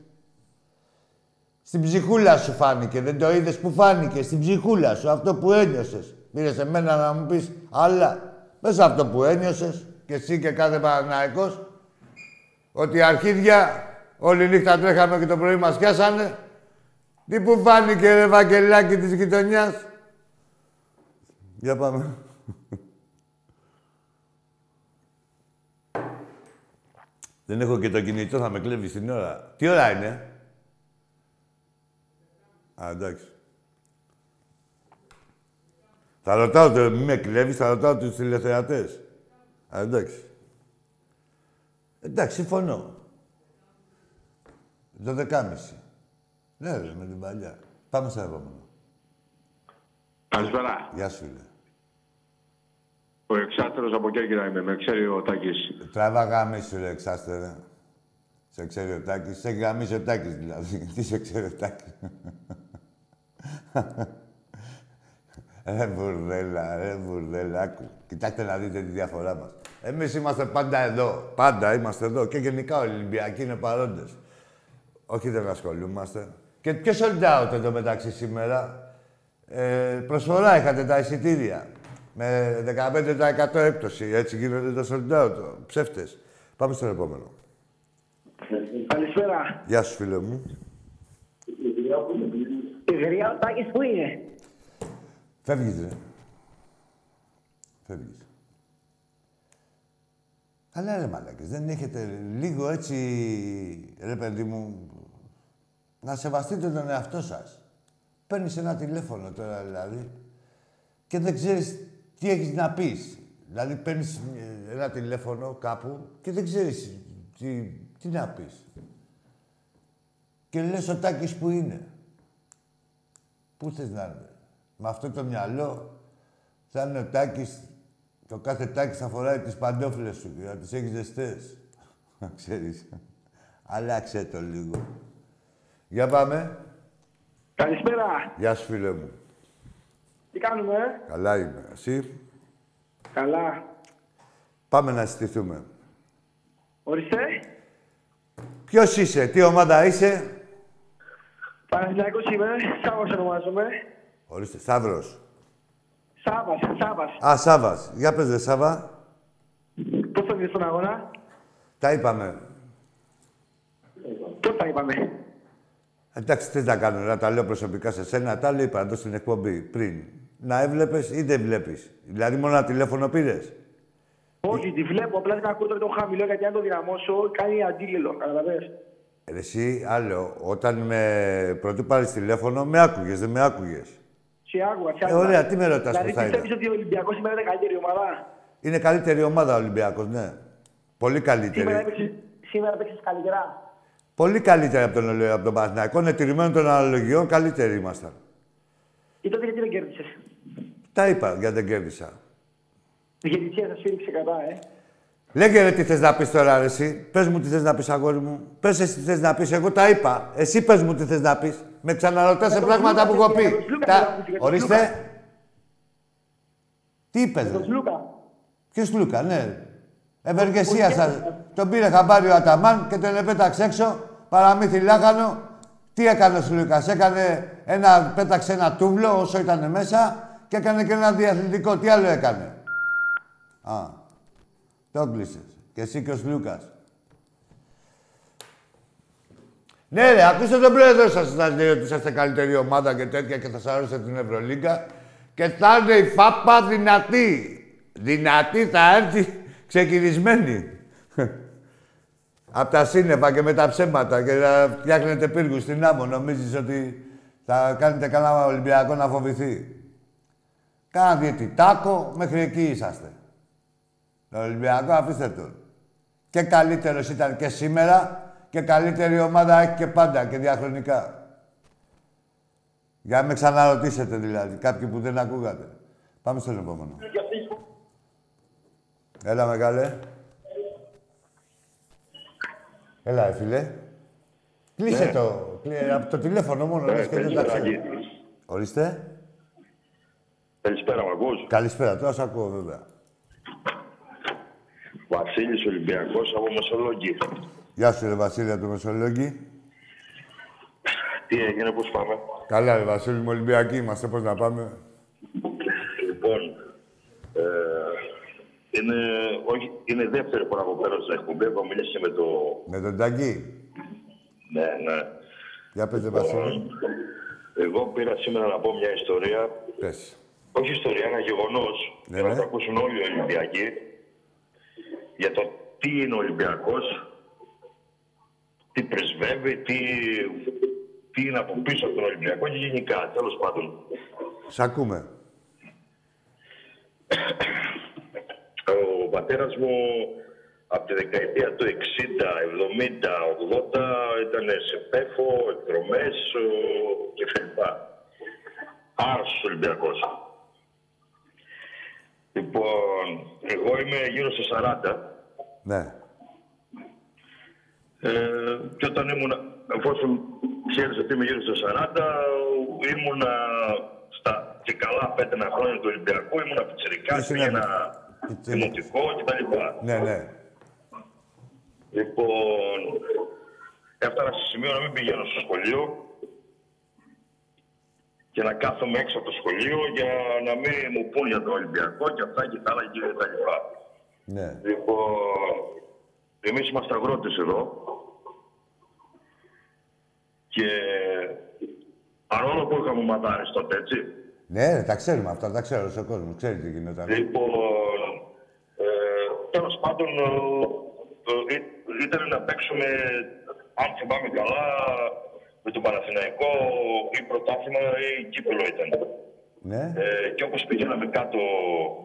Στην ψυχούλα σου φάνηκε, δεν το είδες που φάνηκε, στην ψυχούλα σου, αυτό που ένιωσες. Πήρες εμένα να μου πεις άλλα, μέσα αυτό που ένιωσες και εσύ και κάθε Παναναϊκός, ότι αρχίδια όλη νύχτα τρέχαμε και το πρωί μας πιάσανε. Τι που φάνηκε ρε Βαγγελάκη της γειτονιάς; Για πάμε. Δεν έχω και το κινητό, θα με κλέβει την ώρα. Τι ώρα είναι; Α, εντάξει. Θα ρωτάω το, μη με κλέβεις, θα ρωτάω τους τηλεθεατές. Α, εντάξει. Εντάξει, συμφωνώ. Το δεκάμιση. Ναι, ρε, με την παλιά. Πάμε στο επόμενο. Καλησπέρα. Γεια σου, φίλε. Ο εξάστερος από Κέρκυρα είμαι. Με ξέρει ο Τάκης. Τραβά γάμισου, ρε, εξάστερε. Σε ξέρει ο Τάκης. Σε γαμίσει ο Τάκης, δηλαδή. Τι σε ξέρει ο Τάκης. ρε μπουρδέλα, ρε μπουρδέλα. Άκου. Κοιτάξτε να δείτε τη διαφορά μας. Εμείς είμαστε πάντα εδώ. Πάντα είμαστε εδώ. Και γενικά οι Ολυμπιακοί είναι παρόντες. Όχι, δεν ασχολούμαστε. Και ποιο sold out εδώ μεταξύ σήμερα. Ε, προσφορά είχατε τα εισιτήρια. Με 15% έκπτωση. Έτσι γίνονται τα sold out. Ψεύτες. Πάμε στο επόμενο. Καλησπέρα. Γεια σου, φίλε μου. Η γριά ο Τάκης πού είναι; Φεύγεις, ρε. Φεύγεις. Αλλά ρε μαλάκες, δεν έχετε λίγο έτσι, ρε παιδί μου, να σεβαστείτε τον εαυτό σας. Παίρνεις ένα τηλέφωνο τώρα δηλαδή και δεν ξέρεις τι έχεις να πεις; Δηλαδή παίρνεις ε, ένα τηλέφωνο κάπου και δεν ξέρεις τι, τι να πεις. Και λες ο Τάκης που είναι. Πού θες να είναι; Με αυτό το μυαλό θα είναι ο Τάκης, το κάθε Τάκης θα φοράει τις παντόφλες σου για να τις έχεις ζεστές. Ξέρεις. Αλλάξε το λίγο. Για πάμε. Καλησπέρα. Γεια σου, φίλε μου. Τι κάνουμε, ε; Καλά είμαι. Εσύ; Καλά. Πάμε να συστηθούμε. Ορίστε. Ποιος είσαι, τι ομάδα είσαι; Παναθηναϊκός είμαι. Σάββας ονομάζομαι. Ορίστε, Σταύρος. Σάββας, Σάββας. Α, Σάβας. Για πες, ρε Σάβα. Πώς θα βγει στον αγώνα; Τα είπαμε. Πώς θα είπαμε; Εντάξει, τι να κάνω, να τα λέω προσωπικά σε σένα, τα λέω είπα εδώ στην εκπομπή πριν. Να έβλεπες ή δεν βλέπεις; Δηλαδή, μόνο ένα τηλέφωνο πήρες; Όχι, τη βλέπω. Απλά δεν ακούω το χαμηλό γιατί αν το δυναμώσω κάνει αντίληλο. Καταλαβες. Εσύ, άλλο, όταν με πρωτού πάρεις τηλέφωνο, με άκουγες, δεν με άκουγες; Σε άκουγα, σε Ε, άκουγα. ωραία, τι με ρωτάς Δηλαδή πώς θα είναι. πιστεύεις ότι ο Ολυμπιακός σήμερα είναι καλύτερη ομάδα; Είναι καλύτερη ομάδα ο Ολυμπιακός, ναι. Πολύ Σήμερα καλύτερη. έπαιξες, σήμερα έπαιξες καλύτερα; Πολύ καλύτερη από τον, από τον Παναθηναϊκό. Είναι τηρημένο των αναλογιών, καλύτεροι ήμασταν. Ή τότε γιατί δεν κέρδισες. Τα είπα γιατί δεν κέρδισα. Η διαιτησία σας σφύριξε κατά, ε. Λέγε ρε τι θες να πεις τώρα ρε, εσύ. Πες μου τι θες να πεις αγόρι μου. Πες εσύ τι θες να πεις. Εγώ τα είπα. Εσύ πες μου τι θες να πεις. Με ξαναρωτάς σε τον πράγματα που Λούκα, έχω για πει. τον Λούκα Τα... θέλω να πεις, για τον Ορίστε. Λούκα. Τι είπες Τον ρε. Σλούκα. Ποιος Λούκα, ναι. Ευεργεσία σας. Τον πήρε χαμπάρι ο Αταμάν και τον επέταξε έξω. Παραμύθι λάχανο. Τι έκανε ο Λούκας. Έκανε ένα, πέταξε ένα τούβλο όσο ήταν μέσα και έκανε και ένα διαθλητικό. Τι άλλο έκανε; Α, το κλείσες. Και εσύ και ο Λούκας. Ναι, ρε, ακούστε τον πρόεδρο σας να λέει ότι είσαστε καλύτερη ομάδα και τέτοια και θα σας άρεσε την Ευρωλίγκα. Και θα είναι η ΦΑΠΑ δυνατή. Δυνατή θα έρθει ξεκινισμένη. Απ' τα σύννεφα και με τα ψέματα και να φτιάχνετε πύργους στην άμμο. Νομίζεις ότι θα κάνετε κανένα Ολυμπιακό να φοβηθεί; Κάνα διαιτητάκο, μέχρι εκεί είσαστε. Το Ολυμπιακό αφήστε τον. Και καλύτερος ήταν και σήμερα και καλύτερη ομάδα έχει και πάντα και διαχρονικά. Για να με ξαναρωτήσετε δηλαδή, κάποιοι που δεν ακούγατε. Πάμε στον επόμενο. Έλα μεγάλε. Έλα, ε, φίλε. Κλείσε το. κλεί- Από το τηλέφωνο μόνο, λες και δεν τα καλησπέρα, ξέρω. Άγγι. Ορίστε. Καλησπέρα, μ' ακούς; Καλησπέρα, τώρα σε ακούω βέβαια. Βασίλης Ολυμπιακός από Μεσολόγγι. Γεια σου, ρε Βασίλη, από το Μεσολόγγι. Τι έγινε, πώς πάμε; Καλά, ρε Βασίλη, μου Ολυμπιακοί είμαστε, πώς να πάμε; Λοιπόν, ε, είναι, όχι, είναι η δεύτερη φορά που πέρασα στην εκπομπή. Έχω μιλήσει με το... Με τον Ταγκή. Ναι, ναι. Για πες, ρε Βασίλη. Εγώ πήρα σήμερα να πω μια ιστορία. Πες. Όχι ιστορία, ένα γεγονός. Ναι, για να ναι. το ακούσουν όλοι οι Ολυμπιακοί. Για το τι είναι ο Ολυμπιακός, τι πρεσβεύει, τι, τι είναι από πίσω από τον Ολυμπιακό και γενικά. Τέλος πάντων, Σ' ακούμε. Ο πατέρας μου από τη δεκαετία του 60, 70, 80 ήταν σε πέφο, εκδρομές ο- και λοιπά. Άρσος Ολυμπιακός. Λοιπόν, εγώ είμαι γύρω στα 40 Ναι. ε, και όταν ήμουν, εφόσον ξέρεις ότι είμαι γύρω στα 40, ήμουνα στα και καλά πέντε χρόνια του Ολυμπιακού, ήμουνα πιτσιρικάς, Τι πήγαινα συνέβη; Δημοτικό κτλ. Ναι, ναι. Λοιπόν, έφτανα σε σημείο να μην πηγαίνω στο σχολείο και να κάθομαι έξω από το σχολείο για να μην μου πούν για το Ολυμπιακό και αυτά και τα άλλα και τα λοιπά. Ναι. Λοιπόν, εμείς είμαστε αγρότες εδώ και παρόλο που είχαμε μαδάρες τότε, έτσι, Ναι, τα ξέρουμε αυτά, τα ξέρω ο κόσμος. Ξέρει τι γινόταν. Λοιπόν, ε, τέλος πάντων, ε, ε, ήταν να παίξουμε, αν θυμάμαι καλά, με τον Παναθηναϊκό ή πρωτάθλημα ή κύπελο ήταν. Ναι. Ε, και όπως πηγαίναμε κάτω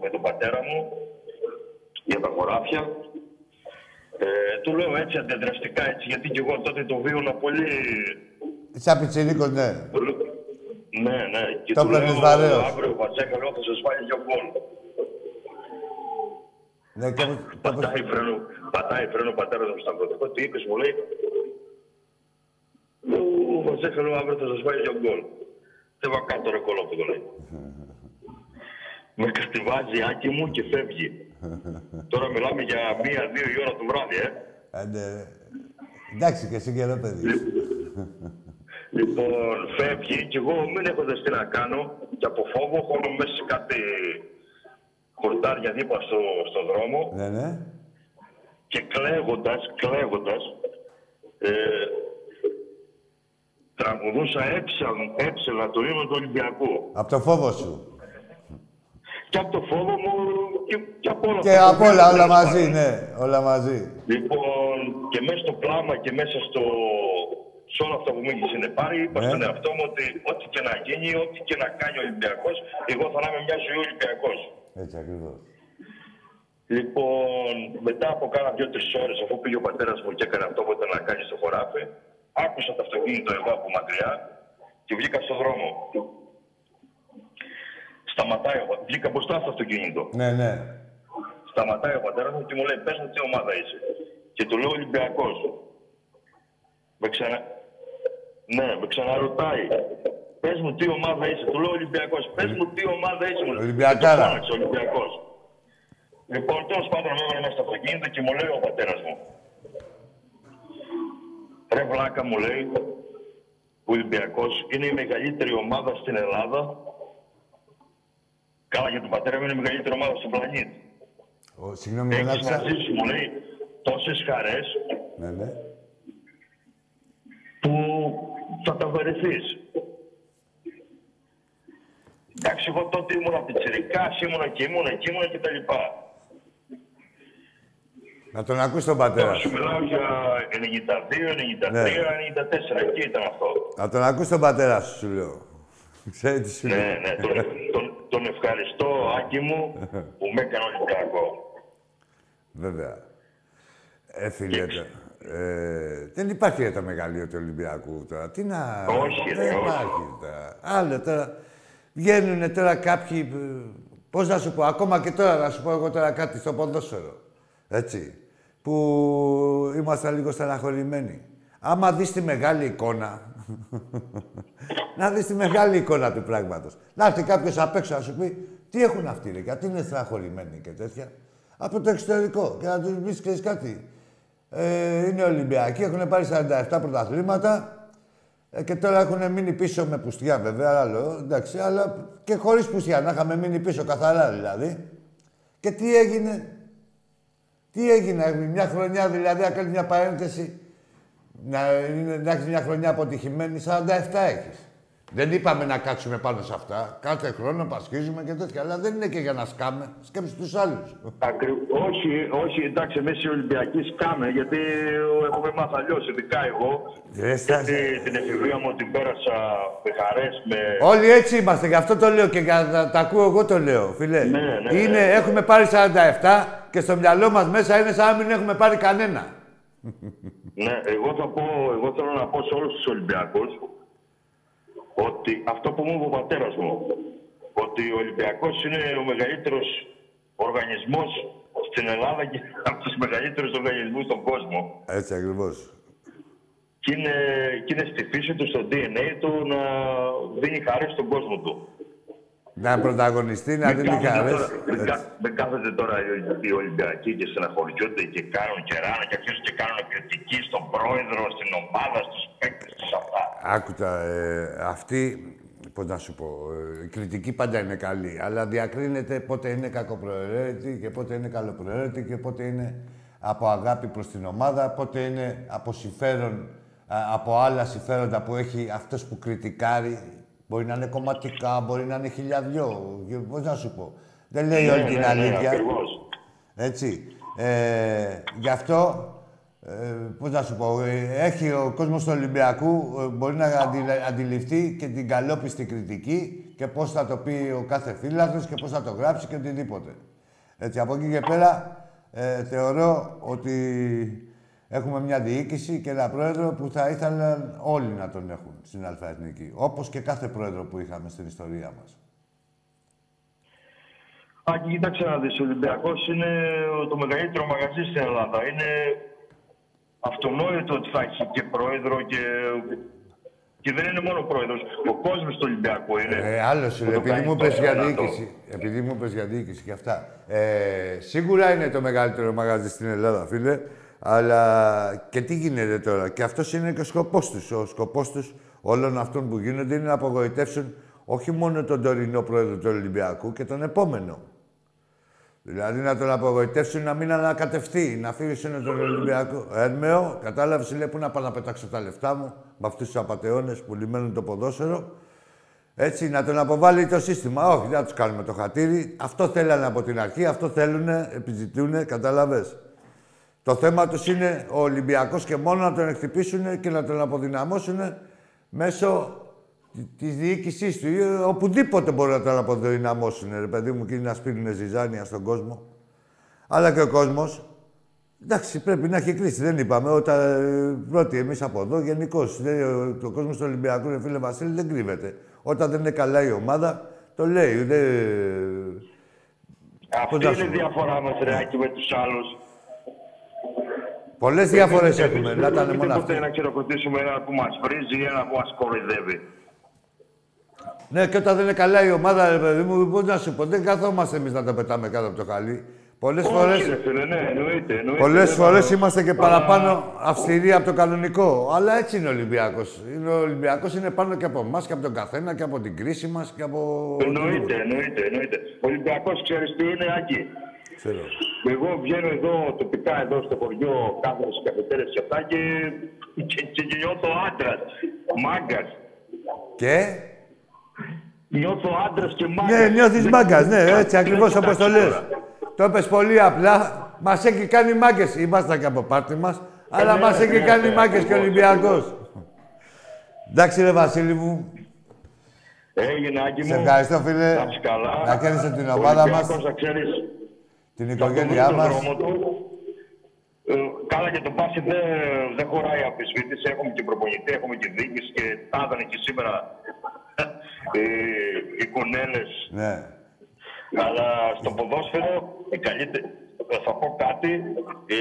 με τον πατέρα μου για τα χωράφια, ε, του λέω έτσι αντιδραστικά έτσι, γιατί και εγώ τότε το βίωνα πολύ Σαν πιτσιρίκος, ναι. ναι, ναι. Και Το του λέω παίρνεις βαρέως. αύριο ο Πατσέκα θα σας βάλει για γκολ. Ναι, και όπως- και όπως- Πατάει φρένο, πατάει φρένο ο πατέρας μου στα πρωτοκόλλα. Τι είπες, μου λέει; Ο Πατσέκα λέω αύριο θα σας βάλει για γκολ. Δεν va κάτω ρε κολόπεδο λέει. Με κατεβάζει άκη μου και φεύγει. Τώρα μιλάμε για μία-δύο η ώρα το βράδυ, ε. Ε, ναι. Εντάξει, και εσύ καιρό παιδί. Λοιπόν, φεύγει και εγώ μην έχοντας τι να κάνω και από φόβο χώνω μέσα σε κάτι χορτάρια δίπλα στο, στο δρόμο Ναι, ναι. και κλαίγοντας, κλαίγοντας, ε, τραγουδούσα έψαλ, έψελα το ύμνο του Ολυμπιακού. Από το φόβο σου. Και από το φόβο μου και, και από όλα Και αυτά. από όλα, όλα μαζί, ναι. Όλα μαζί. Λοιπόν, και μέσα στο πλάμα και μέσα στο, σε όλο αυτό που μου είχες συνεπάρει, είπα Ναι. στον εαυτό μου ότι ό,τι και να γίνει, ό,τι και να κάνει ο Ολυμπιακός, εγώ θα είμαι μια ζωή Ολυμπιακός. Έτσι ακριβώς. Λοιπόν, μετά από κάνα δύο-τρεις ώρες, αφού πήγε ο πατέρας μου και έκανε αυτό που ήταν να κάνει στο χωράφι, άκουσα το αυτοκίνητο εγώ από μακριά και βγήκα στον δρόμο. Σταματάει, ο πα- βγήκα μπροστά στο αυτοκίνητο. Ναι, ναι. Σταματάει ο πατέρας μου και μου λέει: Πες μου τι ομάδα είσαι. Και του λέω Ολυμπιακός. Με ξανα... Ναι, με ξαναρωτάει. Πες μου τι ομάδα είσαι. Του λέω Ολυμπιακός. Πες μου τι ομάδα είσαι. μου λέει. Ολυμπιακάρα. Και το φώναξε, Ολυμπιακός. Λοιπόν, τέλος πάντων με έβαλε μέσα στο αυτοκίνητο και μου λέει ο πατέρας μου. Ρε βλάκα μου λέει, ο Ολυμπιακός είναι η μεγαλύτερη ομάδα στην Ελλάδα. Καλά για τον πατέρα μου είναι η μεγαλύτερη ομάδα στον πλανήτη. Ο, συγγνώμη, δεν Έχεις άκουσα. να ζήσεις, μου λέει, τόσες χαρές Ναι, ναι. που θα τα βαρεθείς. Εντάξει, εγώ τότε ήμουνα πιτσιρικάς, ήμουνα και ήμουνα και ήμουνα και τα λοιπά. Να τον ακούσει τον πατέρα Τώρα σου σου. μιλάω για 92, 93, Ναι. 94, εκεί ήταν αυτό. Να τον ακούσει τον πατέρα σου, σου λέω. Ξέρει τι σου Ναι, λέω. ναι, τον, τον, τον ευχαριστώ, Άκη μου, που με έκανε Ολυμπιακό. Βέβαια. Ε, φίλε, το- ε, δεν υπάρχει ρε, το μεγαλείο του Ολυμπιακού τώρα. Τι να... Όχι, ρε, δεν όχι. υπάρχει τώρα. Άλλο τώρα. Βγαίνουν τώρα κάποιοι... Πώς να σου πω, ακόμα και τώρα να σου πω εγώ τώρα κάτι στο ποδόσφαιρο. Έτσι. Που ήμασταν λίγο στεναχωρημένοι. Άμα δεις τη μεγάλη εικόνα, να δεις τη μεγάλη εικόνα του πράγματος. Να έρθει κάποιος απ' έξω να σου πει τι έχουν αυτοί ρε, γιατί είναι στεναχωρημένοι και τέτοια. Από το εξωτερικό. Και να τους πεις ξέρεις κάτι. Ε, είναι Ολυμπιακοί, έχουν πάρει 47 πρωταθλήματα ε, και τώρα έχουν μείνει πίσω με πουστιά βέβαια, άλλο, εντάξει, αλλά και χωρίς πουστιά, να είχαμε μείνει πίσω καθαρά δηλαδή. Και τι έγινε, τι έγινε, μια χρονιά δηλαδή, να κάνεις μια παρένθεση, να, είναι- να έχεις μια χρονιά αποτυχημένη, 47 έχεις. Δεν είπαμε να κάτσουμε πάνω σε αυτά. Κάθε χρόνο πασχίζουμε και τέτοια. Αλλά δεν είναι και για να σκάμε. Σκέψου τους άλλους. Ακρι... Όχι, όχι, εντάξει, εμείς οι Ολυμπιακοί σκάμε, γιατί έχουμε μάθει αλλιώς, ειδικά εγώ. Δεν στα- Γιατί την εφηβεία μου την πέρασα με χαρές, με. Όλοι έτσι είμαστε, γι' αυτό το λέω και για να τα ακούω εγώ το λέω, φίλε. Ναι, ναι, είναι, ναι. έχουμε πάρει 47 και στο μυαλό μας μέσα είναι σαν να μην έχουμε πάρει κανένα. Ναι, εγώ θα πω, εγώ θέλω να πω σε όλους τους Ολυμπιακούς ότι αυτό που μου είπε ο πατέρας μου, ότι ο Ολυμπιακός είναι ο μεγαλύτερος οργανισμός στην Ελλάδα και από τους μεγαλύτερους οργανισμούς στον κόσμο. Έτσι ακριβώς. Και είναι, και είναι στη φύση του, στο DNA του να δίνει χαρέ στον κόσμο του. Να πρωταγωνιστεί, να Μην δίνει κάθονται χαρές. τώρα- μην Έτσι. κα- Μην κάθονται τώρα οι- οι Ολυμπιακοί και στεναχωριούνται και κάνουν και ράνε και αρχίζουν και κάνουν κριτική στον πρόεδρο, στην ομάδα, στους παίκτες, στους αυτά. Άκουτα, ε, αυτή, πώς να σου πω, ε, η κριτική πάντα είναι καλή, αλλά διακρίνεται πότε είναι κακοπροαιρέτη και πότε είναι καλοπροαιρέτη και πότε είναι από αγάπη προς την ομάδα, πότε είναι από συμφέρον, α, από άλλα συμφέροντα που έχει αυτός που κριτικάρει. Μπορεί να είναι κομματικά, μπορεί να είναι χιλιαδιό. και Πώς να σου πω. Δεν λέει όλη Ναι, την ναι, ναι, αλήθεια. ακριβώς. Έτσι. Ε, γι' αυτό, ε, πώς να σου πω, ε, έχει ο κόσμος του Ολυμπιακού, ε, μπορεί να αντι- αντιληφθεί και την καλόπιστη κριτική και πώς θα το πει ο κάθε φίλαθλος και πώς θα το γράψει και οτιδήποτε. Έτσι, από εκεί και πέρα, ε, θεωρώ ότι έχουμε μια διοίκηση και ένα πρόεδρο που θα ήθελαν όλοι να τον έχουν στην Αλφαεθνική. Όπως και κάθε πρόεδρο που είχαμε στην ιστορία μας. Άκη, κοίταξε να δεις, ο Ολυμπιακός είναι το μεγαλύτερο μαγαζί στην Ελλάδα. Είναι αυτονόητο ότι θα έχει και πρόεδρο και... Και δεν είναι μόνο πρόεδρος. Ο κόσμος του Ολυμπιακού είναι. Ε, άλλος σου που λέει, το επειδή κάνει μου το πες για δυνατό. διοίκηση. Επειδή μου πες για διοίκηση και αυτά. Ε, σίγουρα είναι το μεγαλύτερο μαγαζί στην Ελλάδα, φίλε. Αλλά και τι γίνεται τώρα; Και αυτός είναι και ο σκοπός τους. Ο σκοπός τους όλων αυτών που γίνονται είναι να απογοητεύσουν όχι μόνο τον τωρινό πρόεδρο του Ολυμπιακού και τον επόμενο. Δηλαδή να τον απογοητεύσουν να μην ανακατευτεί, να αφήσουν τον Ολυμπιακό. Έρμεο, κατάλαβες, λέει, πού να πάω να πετάξω τα λεφτά μου με αυτούς τους απαταιώνες που λιμένουν το ποδόσφαιρο. Έτσι, να τον αποβάλει το σύστημα. Όχι, δεν θα τους κάνουμε το χατήρι. Αυτό θέλανε από την αρχή, αυτό θέλουν, επιζητούν, κατάλαβες. Το θέμα τους είναι ο Ολυμπιακός και μόνο να τον εκτυπήσουν και να τον αποδυναμώσουν μέσω τη διοίκησής του ή οπουδήποτε μπορεί να τον αποδυναμώσουν, ρε παιδί μου, και να σπίρουν ζυζάνια στον κόσμο. Αλλά και ο κόσμος. Εντάξει, πρέπει να έχει κρίση. Δεν είπαμε. Όταν ε, πρώτοι εμείς από εδώ, γενικώς. Το κόσμο του Ολυμπιακού, ρε φίλε Βασίλη, δεν κρύβεται. Όταν δεν είναι καλά η ομάδα, το λέει. Δεν... Αυτή Πώς να σου είναι η πω. διαφορά μας, Ρεάκη, με τους άλλους. Πολλές διαφορέ Εμείς έχουμε. δεν Να ήταν πρόκειται μόνο ποτέ αυτή. να χειροκροτήσουμε έναν που μας βρίζει ή έναν που μας κοροϊδεύει. Ναι, και όταν δεν είναι καλά η ομάδα, ρε παιδί μου, πώ να σου πω, δεν καθόμαστε εμείς να τα πετάμε κάτω από το χαλί. Πολλές φορέ. Όχι, ρε φίλε, ναι, εννοείται. εννοείται. Πολλές Δεν φορές θα- είμαστε και Αλλά- παραπάνω αυστηροί από το κανονικό. Αλλά έτσι είναι ο Ολυμπιακός. Είναι ο Ολυμπιακός είναι πάνω και από εμάς και από τον καθένα και από την κρίση μας και από... Εννοείται, εννοείται, εννοείται. Ο Ολυμπιακός ξέρεις τι είναι, Άκη; Ξέρω. Εγώ βγαίνω εδώ τοπικά, εδώ στο χωριό, κάθομαι στις καφετέρες και αυτά και, και, και, και νιώθω άντρας, μάγκας. Και... Νιώθω άντρας και μάγκας. Ναι, νιώθεις Δεν- μάγκας, ναι, δεν- έτσι δεν ακριβώς κοιτάξω όπως το λες. τώρα. Το είπες πολύ απλά. Μας έχει κάνει μάγκες. Ήμασταν και από πάρτι μας, αλλά ναι, μας ναι, έχει ναι, κάνει ναι, μάγκες και ο ακριβώς, Ολυμπιακός. Εντάξει ρε Βασίλη μου, Έγινε, Άκη μου. σε ευχαριστώ φίλε. Να είσαι καλά. Να κέρδισε την Ο ομάδα μας, Ολυμπιακός, να ξέρεις, την θα οικογένειά βρει τον μας. δρόμο του. Ε, καλά και το πάση δεν, δεν χωράει αμφισβήτηση. Έχουμε και προπονητή, έχουμε και διοίκηση και τα ήταν και σήμερα ε, οι κουνέλες. Ναι. Αλλά στο ποδόσφαιρο, η καλύτερη, θα πω κάτι, ε,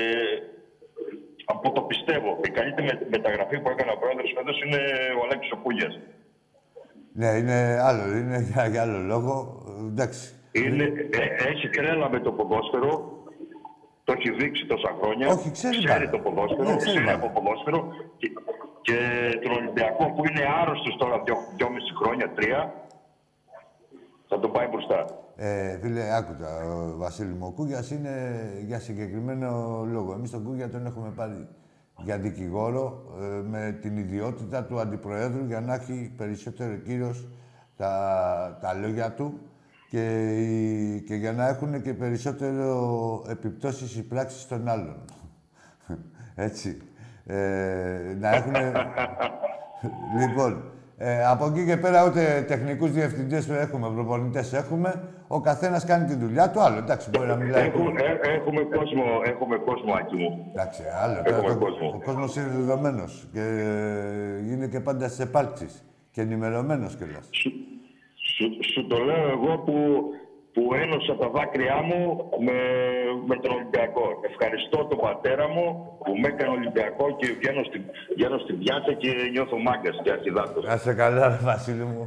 από το πιστεύω. Η καλύτερη με- μεταγραφή που έκανε ο πρόεδρος φέτος είναι ο Αλέξης Οπούλιας. Ναι, είναι άλλο, είναι για, για άλλο λόγο. Εντάξει. Είναι, ε, έχει τρέλα με το ποδόσφαιρο. Το έχει δείξει τόσα χρόνια. Όχι, ξέρει πάρα. το ποδόσφαιρο. Ναι, ξέρει ξέρει πάρα. από ποδόσφαιρο. Και, και τον Ολυμπιακό που είναι άρρωστος τώρα δυο, δυόμιση χρόνια, τρία, θα τον πάει μπροστά. Ε, φίλε, άκουτα, ο Βασίλη μου, ο Κούγιας είναι για συγκεκριμένο λόγο. Εμείς τον Κούγια τον έχουμε πάρει για δικηγόρο ε, με την ιδιότητα του Αντιπροέδρου για να έχει περισσότερο κύριος τα, τα λόγια του και, η- και για να έχουν και περισσότερο επιπτώσεις οι πράξεις των άλλων. Έτσι. Ε, να έχουν... λοιπόν, ε, από εκεί και πέρα ούτε τεχνικούς διευθυντές έχουμε, προπονητές έχουμε. Ο καθένας κάνει τη δουλειά του. Άλλο, εντάξει, μπορεί να μιλάει... Έχουμε, ε, έχουμε κόσμο, έχουμε κόσμο, Άκη μου. Εντάξει, άλλο. Έχουμε Τώρα, το- κόσμο. Ο κόσμος είναι δεδομένος και ε, είναι και πάντα στις επάρξεις και ενημερωμένος κιόλας. Σου, σου, σου το λέω εγώ που, που ένωσα τα δάκρυά μου με, με τον Ολυμπιακό. Ευχαριστώ τον πατέρα μου που με έκανε Ολυμπιακό και βγαίνω στην, βγαίνω στην πιάτσα και νιώθω μάγκας και αρχιδάτος. Να σε καλά, ρε Βασίλη μου.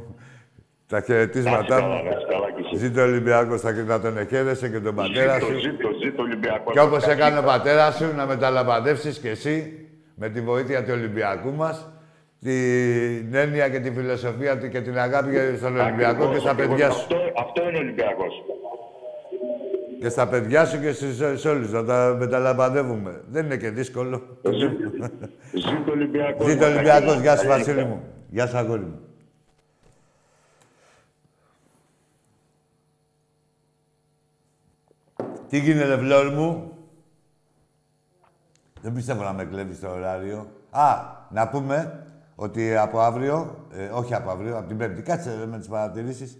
Τα Να είσαι χαιρετίσματά καλά, μου. να είσαι καλά κι εσύ. Ζήτω ο Ολυμπιακός, θα να τον εχαίρεσαι και τον πατέρα Ζήτω, σου. ζήτω, ζήτω Ολυμπιακό. Και όπως έκανε ο πατέρας σου, να μεταλαμπαδεύσεις και εσύ με τη βοήθεια του Ολυμπιακού μας την έννοια και τη φιλοσοφία του και την αγάπη για- στον Ολυμπιακό και στα παιδιά σου. Αυτό, αυτό είναι Ολυμπιακός. Και στα παιδιά σου και στους, σε όλους, να τα μεταλαμπαδεύουμε. Δεν είναι και δύσκολο. Ζήτω Ολυμπιακός. Ζήτω Ολυμπιακός. Γεια σου, Βασίλη μου. Γεια σου, αγόρι μου. Τι γίνεται, Φλόρ μου; Δεν πιστεύω να με κλέβεις το ωράριο. Α, να πούμε ότι από αύριο, ε, όχι από αύριο, από την Πέμπτη, κάτσε ρε, με τις παρατηρήσεις,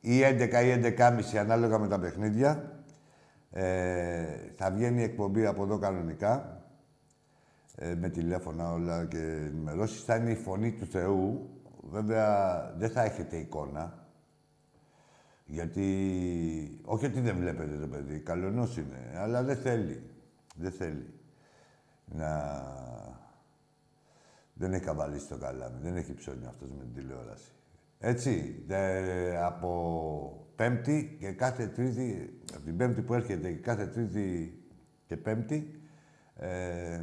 ή 11 ή 11.30 ανάλογα με τα παιχνίδια, ε, θα βγαίνει η εκπομπή από εδώ κανονικά, ε, με τηλέφωνα όλα και ενημερώσεις. Θα είναι η φωνή του Θεού. Βέβαια, δεν θα έχετε εικόνα. Γιατί, όχι ότι δεν βλέπετε το παιδί, καλονός είναι, αλλά δεν θέλει. Δεν θέλει να... Δεν έχει καβαλήσει το καλάμι, δεν έχει ψώνει αυτός με την τηλεόραση. Έτσι, δε- από Πέμπτη και κάθε Τρίτη, από την Πέμπτη που έρχεται και κάθε Τρίτη και Πέμπτη, ε,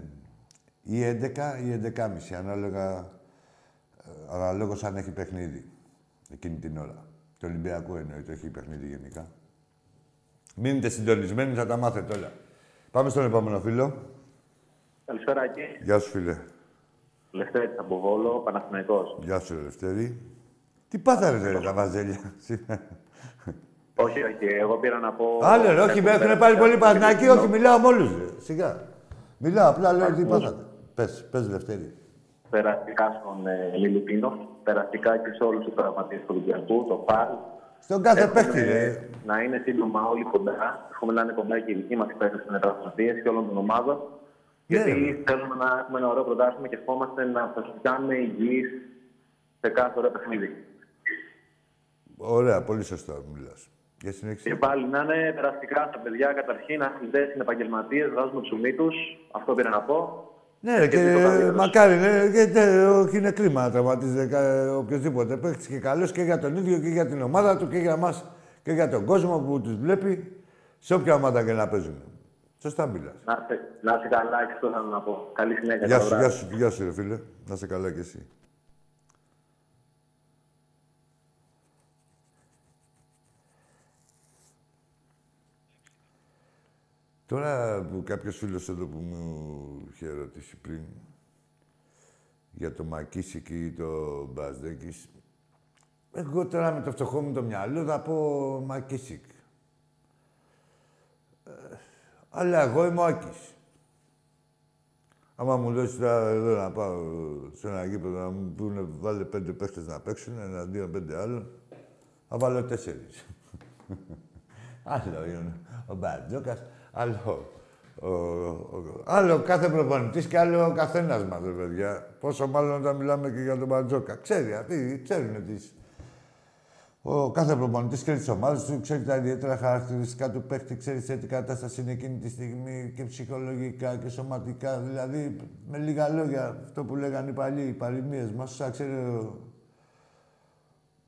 ή 11 ή 11.30, ανάλογα, ε, αναλόγως αν έχει παιχνίδι εκείνη την ώρα. Το Ολυμπιακό εννοείται, έχει παιχνίδι γενικά. Μείνετε συντονισμένοι, θα τα μάθετε όλα. Πάμε στον επόμενο φίλο. Καλησπέρα εκεί. Γεια σου, φίλε. Λευτέρης από Βόλο, Παναθηναϊκός. Γεια σου, ρε Λευτέρη. Τι πάθανε, ρε, τα βαζέλια. Όχι, όχι, εγώ πήρα να πω... Άλλο, ρε, όχι, με έχουν πάρει πολύ Παναθηναϊκοί, όχι, μιλάω με όλους, ρε. Σιγά. Μιλάω, απλά λέω τι πάθατε. Πες, πες, Λευτέρη. Περαστικά στον ε, Λιλουπίνο, περαστικά και σε όλους τους τραυματίες του Ολυμπιακού, το ΦΑΛ. Στον κάθε Εύχομαι παίχτη, ρε. Να είναι σύντομα όλοι κοντά. Εύχομαι να είναι κοντά και οι δικοί μας παίκτες με τραυματίες και όλων των ομάδων. Ναι, Γιατί ρε. θέλουμε να έχουμε ένα ωραίο πρωτάθλημα και ευχόμαστε να σας κάνουμε υγιείς σε κάθε ωραίο παιχνίδι. Ωραία, πολύ σωστά μιλάς. Για Και συνέχιση. πάλι να είναι περαστικά στα παιδιά καταρχήν, αθλητές είναι επαγγελματίε, βγάζουμε ψωμί του. Αυτό πήρα να πω. Ναι, ρε, Και και τι το καλύτερο. μακάρι, ναι, γιατί ε, όχι είναι κρίμα να τραυματίζεται κα- οποιοδήποτε παίχτης και καλός και για τον ίδιο και για την ομάδα του και για μας και για τον κόσμο που τους βλέπει σε όποια ομάδα και να παίζουν. Σωστά μιλάς. Να είστε, να είστε καλά και αυτό θέλω να πω. Καλή συνέχεια. Γεια καλό σου, βράδυ. γεια σου, γεια σου, ρε φίλε. Να σε καλά κι εσύ. Τώρα που κάποιος φίλος εδώ που μου είχε ρωτήσει πριν για το Μακίσικ ή το Μπαζδέκης, εγώ τώρα με το φτωχό μου το μυαλό θα πω Μακίσικ. Ε, αλλά εγώ είμαι ο Άκης. Άμα μου λες τώρα εδώ να πάω σε ένα γήπεδο να μου πούνε βάλε πέντε παίχτες να παίξουν εναντίον πέντε άλλων, θα βάλω τέσσερις. άλλο είναι ο Μπαρτζόκας, άλλο ο, ο- άλλο κάθε προπονητής και άλλο ο καθένας μας, ρε παιδιά. Πόσο μάλλον όταν μιλάμε και για τον Μπαρτζόκα. Ξέρει, αυτοί ξέρουν τις... Ο κάθε προπονητής ξέρει τις ομάδες του, ξέρει τα ιδιαίτερα χαρακτηριστικά του παίκτη, ξέρει σε τι κατάσταση είναι εκείνη τη στιγμή και ψυχολογικά και σωματικά. Δηλαδή, με λίγα λόγια, αυτό που λέγανε οι παλιοί, οι παροιμίες μας, όσα ξέρει ο,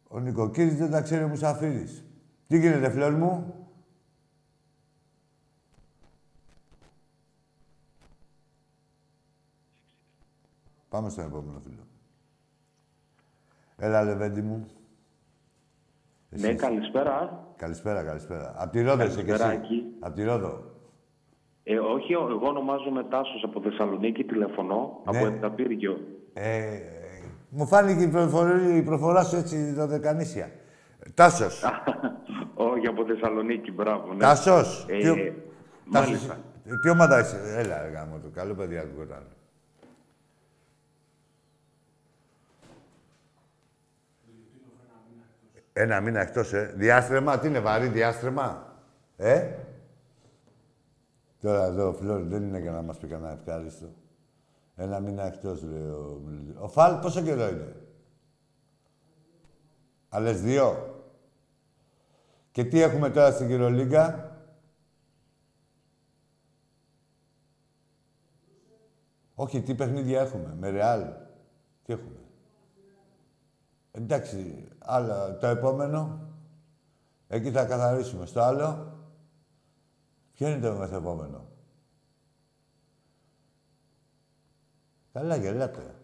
ο Νικοκύρης, δεν τα ξέρει ο Μουσαφίρης. Τι γίνεται, φλόρ μου; Πάμε στον επόμενο φίλο. Έλα, Λεβέντη μου. Ναι, καλησπέρα. Καλησπέρα, καλησπέρα. Απ' τη Ρόδο είσαι κι Καλησπέρα, εσύ. εκεί. Απ' τη Ρόδο. Ε, όχι, εγώ ονομάζομαι Τάσος από Θεσσαλονίκη, τηλεφωνώ, Ναι. από Επταπύργιο. Ε, μου φάνηκε η προφορά, η προφορά σου έτσι δωδεκανήσια. Τάσος. όχι, από Θεσσαλονίκη, μπράβο. Ναι. Τάσος. Ε, Τι, ο- Τάσος, μάλιστα. ε, τι ομάδα είσαι; Έλα, ρε γάμο του. Καλό παιδί ακούγονταν. Ένα μήνα εκτός, ε. Διάστρεμα, τι είναι, βαρύ διάστρεμα; Ε; Τώρα εδώ ο Φλόρ δεν είναι για να μας πει κανένα ευχάριστο. Ένα μήνα εκτός, λέει ο μιλητής. Ο Φαλ πόσο καιρό είναι; Άλλες δύο; Και τι έχουμε τώρα στην Κυρολίγκα. Όχι, τι παιχνίδια έχουμε. Με Ρεάλ. Τι έχουμε; Εντάξει, άλλο, το επόμενο. Εκεί θα καθαρίσουμε. Στο άλλο. Ποιο είναι το μεθεπόμενο; Καλά, γελάτε.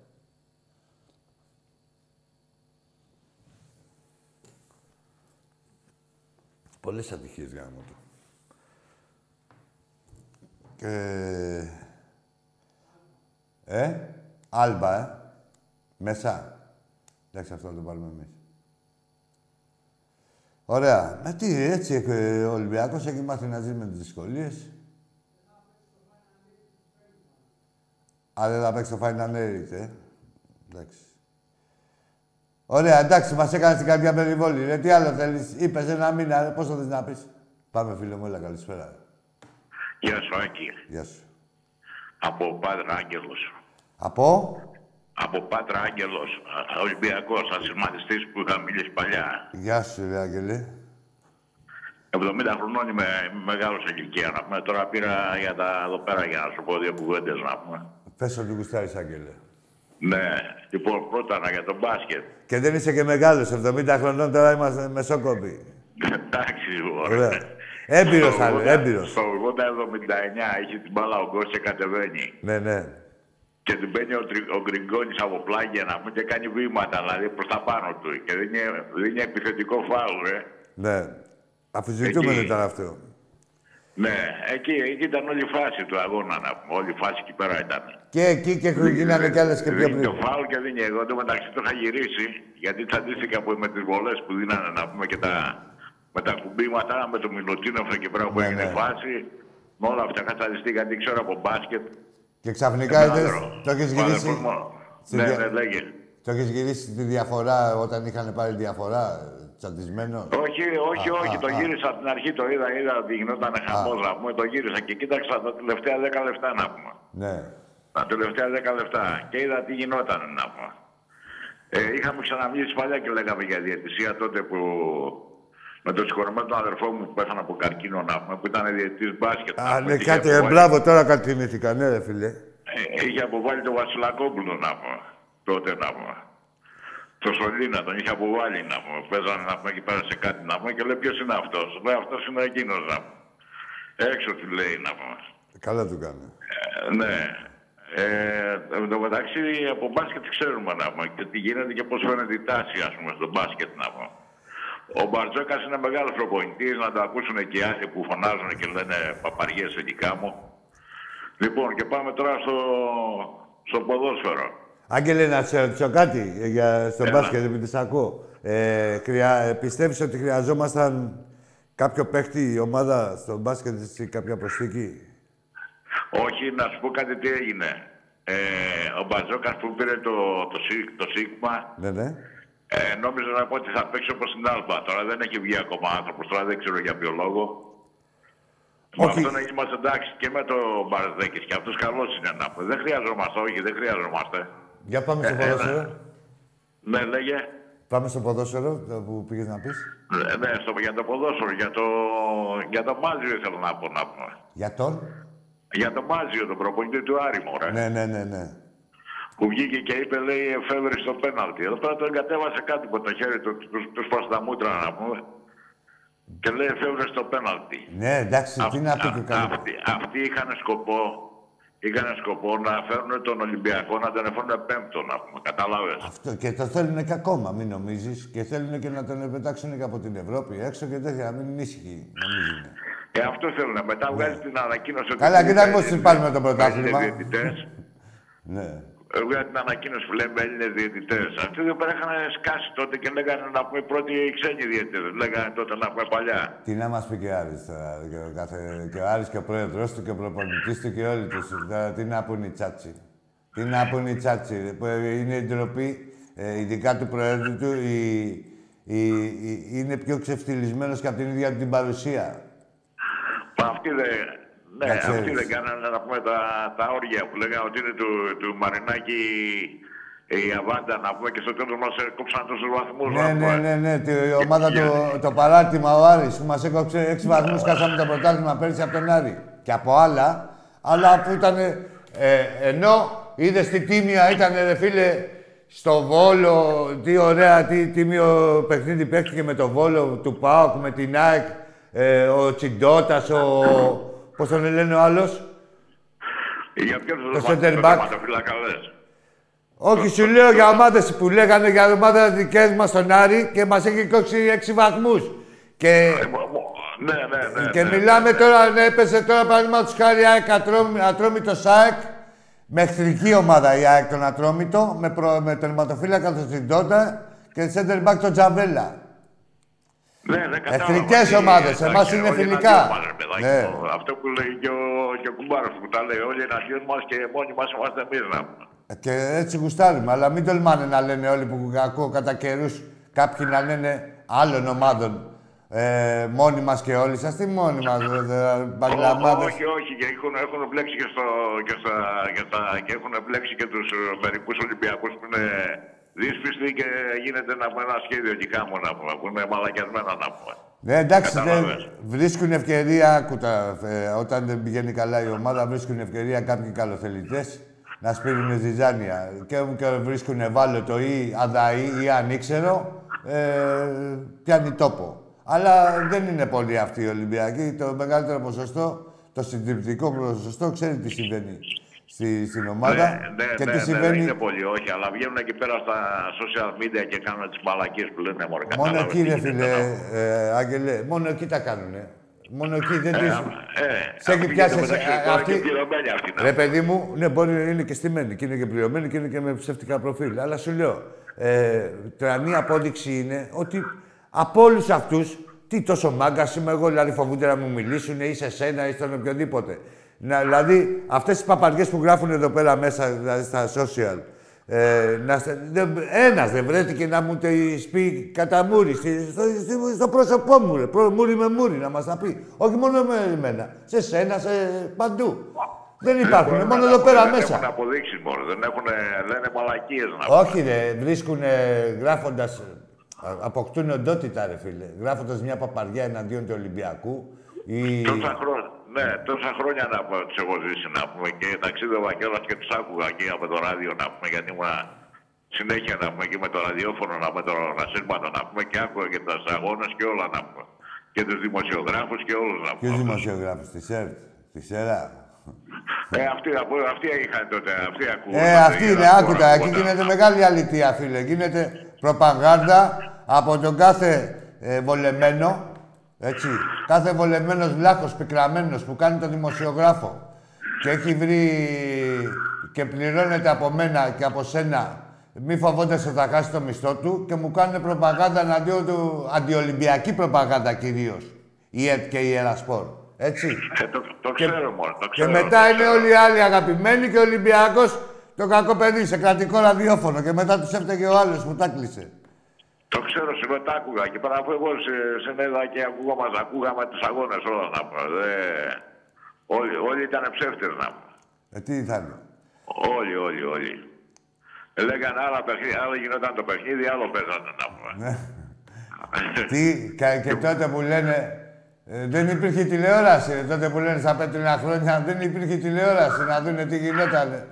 Πολλές ατυχίες γάμο του. Και... Ε, Άλμπα, ε. Μέσα. Εντάξει, αυτό θα το πάρουμε εμείς. Ωραία. Με τι, έτσι, ε, ο Ολυμπιακός έχει μάθει να ζει με τις δυσκολίες. Α, δεν θα παίξει το Final Eight, ε. Εντάξει. Ωραία, εντάξει, μας έκανες την καρδιά περιβόλη. Ρε, τι άλλο θέλεις; Είπες ένα μήνα, ρε, πώς το θες να πεις; Πάμε, φίλε μου, έλα, καλησπέρα. Γεια σου, Άκη. Γεια σου. Από Πάτρα Άγγελος. Από... Από Πάτρα Άγγελος, α- Ολυμπιακός, ασυρματιστής που είχα μιλήσει παλιά. Γεια σου, ρε, Άγγελε. 70 χρονών είμαι είμαι μεγάλος σε ηλικία, να πούμε. Τώρα πήρα για τα εδώ πέρα για να σου πω δύο κουβέντες, να πούμε. Πες ότι γουστάρεις, Άγγελε. Ναι, λοιπόν, πρώτα να για τον μπάσκετ. Και δεν είσαι και μεγάλος, 70 χρονών τώρα είμαστε μεσόκοποι. Εντάξει, λοιπόν. Ωραία. Έμπειρος, Στο άλλο, 80 έμπειρος. Στο 80-79 έχει την μπάλα ο Γκος και κατεβαίνει. Ναι, ναι. Και του μπαίνει ο, τρι- ο Γκριγκόνης από πλάγια να πούμε και κάνει βήματα, δηλαδή προς τα πάνω του. Και δεν είναι, δεν είναι επιθετικό φάουλ, ε. Ναι. Αφιζητούμενο Εκεί. ήταν αυτό. Ναι, εκεί, εκεί ήταν όλη η φάση του αγώνα, να πούμε. Όλη η φάση εκεί πέρα ήταν. Και εκεί και γίνανε κι άλλες και πιο Δίνει το πριν. φάουλ και δίνει εγώ. Το μεταξύ το είχα γυρίσει, γιατί τσαντίστηκα που με τις βολές που δίνανε, να πούμε, και τα, με τα κουμπίματα, με το Μιλουτίνοφ εκεί πέρα που Ναι, έγινε ναι. φάση. Με όλα αυτά είχα τσαντιστεί, γιατί ξέρω από μπάσκετ. Και ξαφνικά Ένα είδες, άντρο. το έχεις Ο γυρίσει. αδερφός μου. στη Ναι, δια- ναι, λέγε. Το έχεις γυρίσει τη διαφορά όταν είχαν πάρει διαφορά, τσαντισμένο; Όχι, όχι, Α, όχι. α, το α. γύρισα από την αρχή, το είδα, είδα ότι γινόταν χαμός να πούμε. Το γύρισα και κοίταξα τα τελευταία 10 λεπτά να πούμε. Ναι. Τα τελευταία 10 λεπτά και είδα τι γινόταν να πούμε. Ε, είχαμε ξαναμιλήσει παλιά και λέγαμε για διαιτησία τότε που με τον συγχωρεμένο τον αδερφό μου που πέθανε από καρκίνο να πούμε, που ήταν διαιτητής μπάσκετ. να Α, πούμε, ναι, και είχε κάτι, ε, αποβάλει- μπράβο, τώρα κάτι θυμήθηκα, ναι, ρε φίλε. ε, είχε αποβάλει τον Βασιλακόπουλο να πούμε, τότε να πούμε. Το Σολίνα τον είχε αποβάλει να πούμε. Παίζανε να πούμε εκεί πέρα σε κάτι να πούμε και λέει ποιος είναι αυτός; Λέει αυτός είναι εκείνος να πούμε. Έξω του λέει να πούμε. Καλά του κάνει. Ε, ναι. Ε, εν τω μεταξύ από μπάσκετ ξέρουμε να πούμε και τι γίνεται και πώς φαίνεται η τάση ας πούμε στο μπάσκετ να πούμε. Ο Μπαρτζόκα είναι μεγάλος προπονητής, να το ακούσουν και οι άλλοι που φωνάζουν και λένε παπαριές εκεί κάμω. Λοιπόν, και πάμε τώρα στο, στο ποδόσφαιρο. Άγγελε, να σε ρωτήσω κάτι ε, για, στο Έλα. μπάσκετ, επειδή σ' ακούω. Ε, χρειά, ε, πιστεύεις ότι χρειαζόμασταν κάποιο παίχτη η ομάδα στο μπάσκετ ή κάποια προσθήκη; Όχι, να σου πω κάτι τι έγινε. Ε, ο Μπαρτζόκα που πήρε το, το, Σι- το Σίγμα Ναι, ναι. Ε, νόμιζα να πω ότι θα παίξει όπω στην Άλμπα. Τώρα δεν έχει βγει ακόμα άνθρωπος, τώρα δεν ξέρω για ποιο λόγο. Με Όχι. αυτόν είμαστε εντάξει και με τον Μπαρδέκης και αυτός καλός είναι να πω. Δεν χρειαζόμαστε, όχι, δεν χρειαζόμαστε. Για πάμε στο Ε, ποδόσφαιρο. Ναι, λέγε. Πάμε στο ποδόσφαιρο το που πήγες να πεις. Ε, Ναι, στο, για το ποδόσφαιρο, για το, για το Μάζιο ήθελα να πω να πούμε. Για τον; Για το Μάζιο, τον προπονητή του Άρη, μωρέ. Ναι, ναι, ναι, ναι. Που βγήκε και είπε, λέει, εφεύρει στο πέναλτι. Εδώ πέρα τον κατέβασε κάτι από το χέρι του, τους, τους σπάσε τα μούτρα να πούμε. Και λέει, εφεύρει στο πέναλτι. Ναι, εντάξει, τι να πει και Α- καλή. Αυτοί, αυτοί είχαν σκοπό, είχαν σκοπό να φέρουν τον Ολυμπιακό να τον εφέρουν πέμπτο, να πούμε. Κατάλαβες. Αυτό και το θέλουν και ακόμα, μην νομίζεις. Και θέλουν και να τον πετάξουν και από την Ευρώπη έξω και τέτοια. Μην είναι ήσυχοι, νομίζουν. Ε, αυτό θέλουν. Μετά βγάζει την ανακοίνωση ότι. Καλά, κοίτα είναι- πώς τους πάρουμε το πρωτάθλημα. είναι διαιτητές. Ναι. Ε, Βγάζει την ανακοίνωση που λέμε Έλληνες διαιτητές. Αυτοί εδώ πέρα είχαν σκάσει τότε και λέγανε να πούμε πρώτοι οι ξένοι διαιτητές. Λέγανε τότε να πούμε παλιά. Τι να μας πει και ο Άρης τώρα. Και ο, κάθε, και ο Άρης και ο πρόεδρος του και ο προπονητής του και όλοι τους. Τώρα, τι να πούνε οι τσάτσι. Τι να πούνε οι τσάτσι. ρε, που είναι η ντροπή, ε, ειδικά του προέδρου του, η, η, η- είναι πιο ξεφτυλισμένος και από την ίδια του την παρουσία. Μα αυτοί δεν. Ναι, Να ξέρεις. αυτοί δεν κάνανε να πούμε τα, τα όρια που λέγανε ότι είναι του, του Μαρινάκη η Αβάντα να πούμε και στο τέλος μας κόψαν τόσους βαθμούς. Ναι, ναι, ναι, ναι. τη- Η ομάδα του, το παράρτημα ο Άρης που μας έκοψε έξι βαθμούς, χάσαμε το πρωτάθλημα πέρσι από τον Άρη. Και από άλλα, αλλά που ήταν. Ε, ενώ είδες τι τίμια ήταν, ρε φίλε, στο Βόλο, τι ωραία, τι τίμιο παιχνίδι παίχτηκε με το Βόλο του ΠΑΟΚ, με την ΑΕΚ, ε, ο Τσιντότας, ο... Πώς τον λένε ο άλλος; Για ποιο Το center back. λες. Όχι, σου λέω για ομάδες που λέγανε για ομάδες δικές μας στον Άρη και μας έχει κόψει έξι βαθμούς. Και Ναι, ναι, ναι. Και ναι, μιλάμε ναι. τώρα, ναι, έπεσε τώρα παραδείγματος χάρη ΑΕΚ Ατρόμη- Ατρόμητος ΣΑΕΚ. Με εχθρική ομάδα η ΑΕΚ τον Ατρόμητο, με, προ, με τερματοφύλακα τον Τσιντότα και center back τον Τζαβέλα. Ναι, δεν κατάλαβα. Εχθρικές Τι, ομάδες, εντάξει, εμάς είναι όλοι φιλικά. εναντίον μας, ρε παιδάκι Ναι. μου. Αυτό που λέει και ο, και ο Κουμπάρος που τα λέει. Όλοι εναντίον μας και μόνοι μας είμαστε εμείς να πούμε. Ε, Και έτσι γουστάρουμε, αλλά μην τολμάνε να λένε όλοι που ακούω κατά καιρούς κάποιοι να λένε άλλων ομάδων. Ε, μόνοι μας και όλοι σας, τι μόνοι μας, μπαγκλαμάδες. Όχι, όχι, και έχουν, έχουν μπλέξει και, στο, και, στα, και, στα, και έχουν μπλέξει και τους ε, μερικούς Ολυμπιακούς που είναι δύσπιστοι και γίνεται να πούμε ένα σχέδιο εκεί κάμω να πούμε, που είναι μαλακιασμένα να πούμε. Ναι, εντάξει, δεν Κατάλαβες. βρίσκουν ευκαιρία, άκουτα, ε, όταν δεν πηγαίνει καλά η ομάδα, βρίσκουν ευκαιρία κάποιοι καλοθελητές να σπείρουν ζυζάνια. Και, και βρίσκουν ευάλωτο ή αδαή ή ανήξερο, ε, πιάνει τόπο. Αλλά δεν είναι πολλοί αυτοί οι Ολυμπιακοί. Το μεγαλύτερο ποσοστό, το συντριπτικό ποσοστό, ξέρει τι συμβαίνει στη, στην ομάδα. Ναι, ναι, και ναι, τι ναι, συμβαίνει. δεν είναι πολύ, όχι, αλλά βγαίνουν εκεί πέρα στα social media και κάνουν τις μαλακίες που λένε μωρέ. Μόνο κατάλαβες εκεί, τι ρε γίνεται, φίλε, να πούμε. ε, Άγγελε, μόνο εκεί τα κάνουνε. Μόνο εκεί δεν Ε, τις... ε, Σε έχει αυτή πιάσει γίνεται εσύ- μεταξύ α- τώρα αυτή- και πληρωμένη αυτή, να Ρε παιδί μου, ναι, μπορεί να είναι και στημένη και είναι και πληρωμένη και είναι και με ψεύτικα προφίλ. Αλλά σου λέω, ε, τρανή απόδειξη είναι ότι από όλους αυτούς, τι τόσο μάγκας είμαι εγώ, δηλαδή φοβούνται να μου μιλήσουν ή σε σένα ή στον οποιοδήποτε. Να, δηλαδή, αυτές τις παπαριές που γράφουν εδώ πέρα μέσα, δηλαδή στα social, ε, να, στε- δεν- ένας δεν βρέθηκε να μου τις πει κατά μούρι, στη- στο, στη- στο πρόσωπό μου, ρε, προ- μούρι με μούρι, να μας τα πει. Όχι μόνο με εμένα, σε σένα, σε παντού. Δεν υπάρχουν, Μπορούν μόνο να- εδώ πέρα δεν μέσα. έχουν αποδείξεις μόνο, δεν έχουν, λένε μαλακίες να πούμε. Όχι ρε, βρίσκουν γράφοντας, α, αποκτούν οντότητα ρε φίλε, γράφοντας μια παπαριά εναντίον του Ολυμπιακού ή... Τόσα χρόνια, ναι, τόσα χρόνια να πούμε, τους έχω ζήσει να πούμε και ταξίδευα κιόλας και τους άκουγα εκεί από το ράδιο να πούμε γιατί ήμουν συνέχεια να πούμε και με το ραδιόφωνο να πούμε το ασύρματο να πούμε και άκουγα και τους αγώνες και όλα να πούμε. Και τους δημοσιογράφους και όλους να Ποιους πούμε. δημοσιογράφους, τη ΣΕΡΤ, τη ΣΕΡΑ; Ε, αυτοί, από- αυτοί είχαν τότε, αυτοί ακούγαν. Ε, αυτή είναι, άκουτα, εκεί γίνεται μεγάλη αλήθεια, φίλε. Γίνεται προπαγάνδα από τον κάθε ε, βολεμένο, έτσι. Κάθε βολεμένος βλάχος, πικραμένος που κάνει τον δημοσιογράφο και έχει βρει και πληρώνεται από μένα και από σένα μη φοβόντας ότι θα χάσει το μισθό του και μου κάνουν προπαγάνδα εναντίον του, αντιολυμπιακή προπαγάνδα κυρίως. Η ΕΤ και η Ερασπορ. Έτσι. Ε, το, το ξέρω μόνο, το Και ξέρω. μετά το είναι ξέρω. όλοι οι άλλοι αγαπημένοι και ο Ολυμπιακός το κακό παιδί σε κρατικό ραδιόφωνο. Και μετά τους έφταιγε ο άλλος που τα κλείσε. Το ξέρω, σήμερα τα άκουγα και πέρα αφού εγώ σε, συνέδα και ακούγαμε, ακούγαμε τους αγώνες όλα να πούμε. Δε... Όλοι, όλοι ήταν ψεύτες να πούμε. Ε, τι θα είναι. Όλοι, όλοι, όλοι. Ε, Λέγανε άλλα παιχνίδια, άλλο γινόταν το παιχνίδι, άλλο παίζανε να πούμε. Ναι. τι, και, και τότε που λένε. ε, δεν υπήρχε τηλεόραση. ε, τότε που λένε στα πέτρινα χρόνια δεν υπήρχε τηλεόραση να δουν τι γινότανε.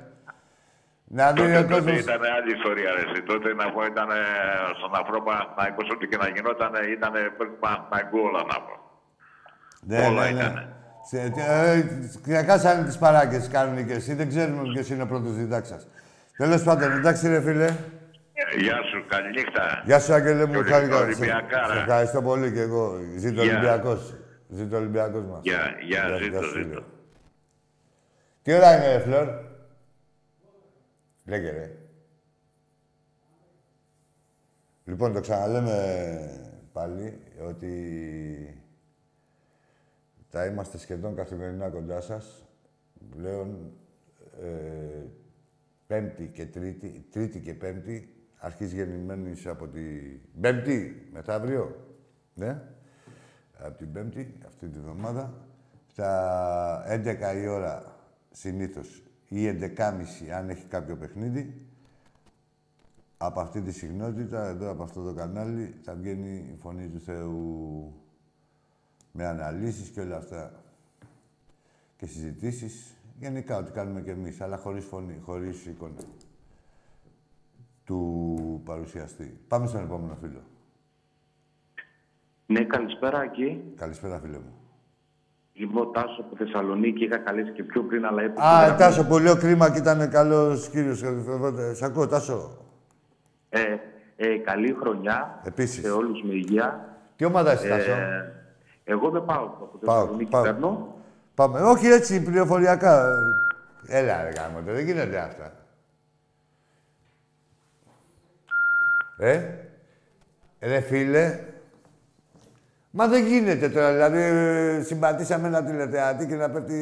Να δει Τότε, ο τότε κόσμος. ήταν άλλη ιστορία, ρε. εσύ. Τότε να πω ήταν στον αφρό Παναθηναϊκός, ό,τι και να γινόταν, ήταν Παναθηναϊκό όλα να πω. όλα ήτανε. Ναι, Σε, τι- ε, Κριακάσανε τις παράγκες κάνουν και εσύ. Δεν ξέρουμε ποιος είναι ο πρώτος διδάξας. Τέλος πάντων, εντάξει ρε φίλε. Γεια σου, καληνύχτα. Γεια σου, Άγγελε μου. Και Χάρηκα. Σε- Ολυμπιακάρα. Σε ευχαριστώ πολύ και εγώ. Ζήτω Γεια. Ολυμπιακός. Ζήτω ο Ολυμπιακός μας. Γεια, γεια, Γεια, ζήτω, γεια σου, ζήτω. φίλε. Τι ώρα είναι, ρε, Φλόρ; Λέγε, ρε. Λοιπόν, το ξαναλέμε πάλι ότι θα είμαστε σχεδόν καθημερινά κοντά σας. Πλέον ε, Πέμπτη και Τρίτη, Τρίτη και Πέμπτη, αρχής γεννημένης από τη... Πέμπτη, μεθαύριο, ναι, από την Πέμπτη, αυτή τη βδομάδα, στα 11 η ώρα συνήθως ή 11.30 αν έχει κάποιο παιχνίδι, από αυτή τη συχνότητα, εδώ από αυτό το κανάλι, θα βγαίνει η Φωνή του Θεού με αναλύσεις και όλα αυτά. Και συζητήσεις. Γενικά, ό,τι κάνουμε κι εμείς, αλλά χωρίς φωνή, χωρίς εικόνα του παρουσιαστή. Πάμε στον επόμενο φίλο. Ναι, καλησπέρα εκεί. Καλησπέρα, φίλε μου. Είμαι ο Τάσο από Θεσσαλονίκη. Είχα καλέσει και πιο πριν, αλλά έπρεπε. Α, Τάσο, πολύ κρίμα και ήταν καλός κύριος. Σ' ακούω, Τάσο. Ε, ε, καλή χρονιά Επίσης. σε όλους με υγεία. Τι ομάδα είσαι, Τάσο; Ε, εγώ δεν πάω από Πάω, Θεσσαλονίκη, πάω. παίρνω. Πάμε. Όχι έτσι, πληροφοριακά. Έλα, ρε γάμο, δεν γίνονται αυτά. Ε, ρε φίλε, μα δεν γίνεται τώρα. Δηλαδή, ε, συμπατήσαμε ένα τηλεθεατή και να πέφτει...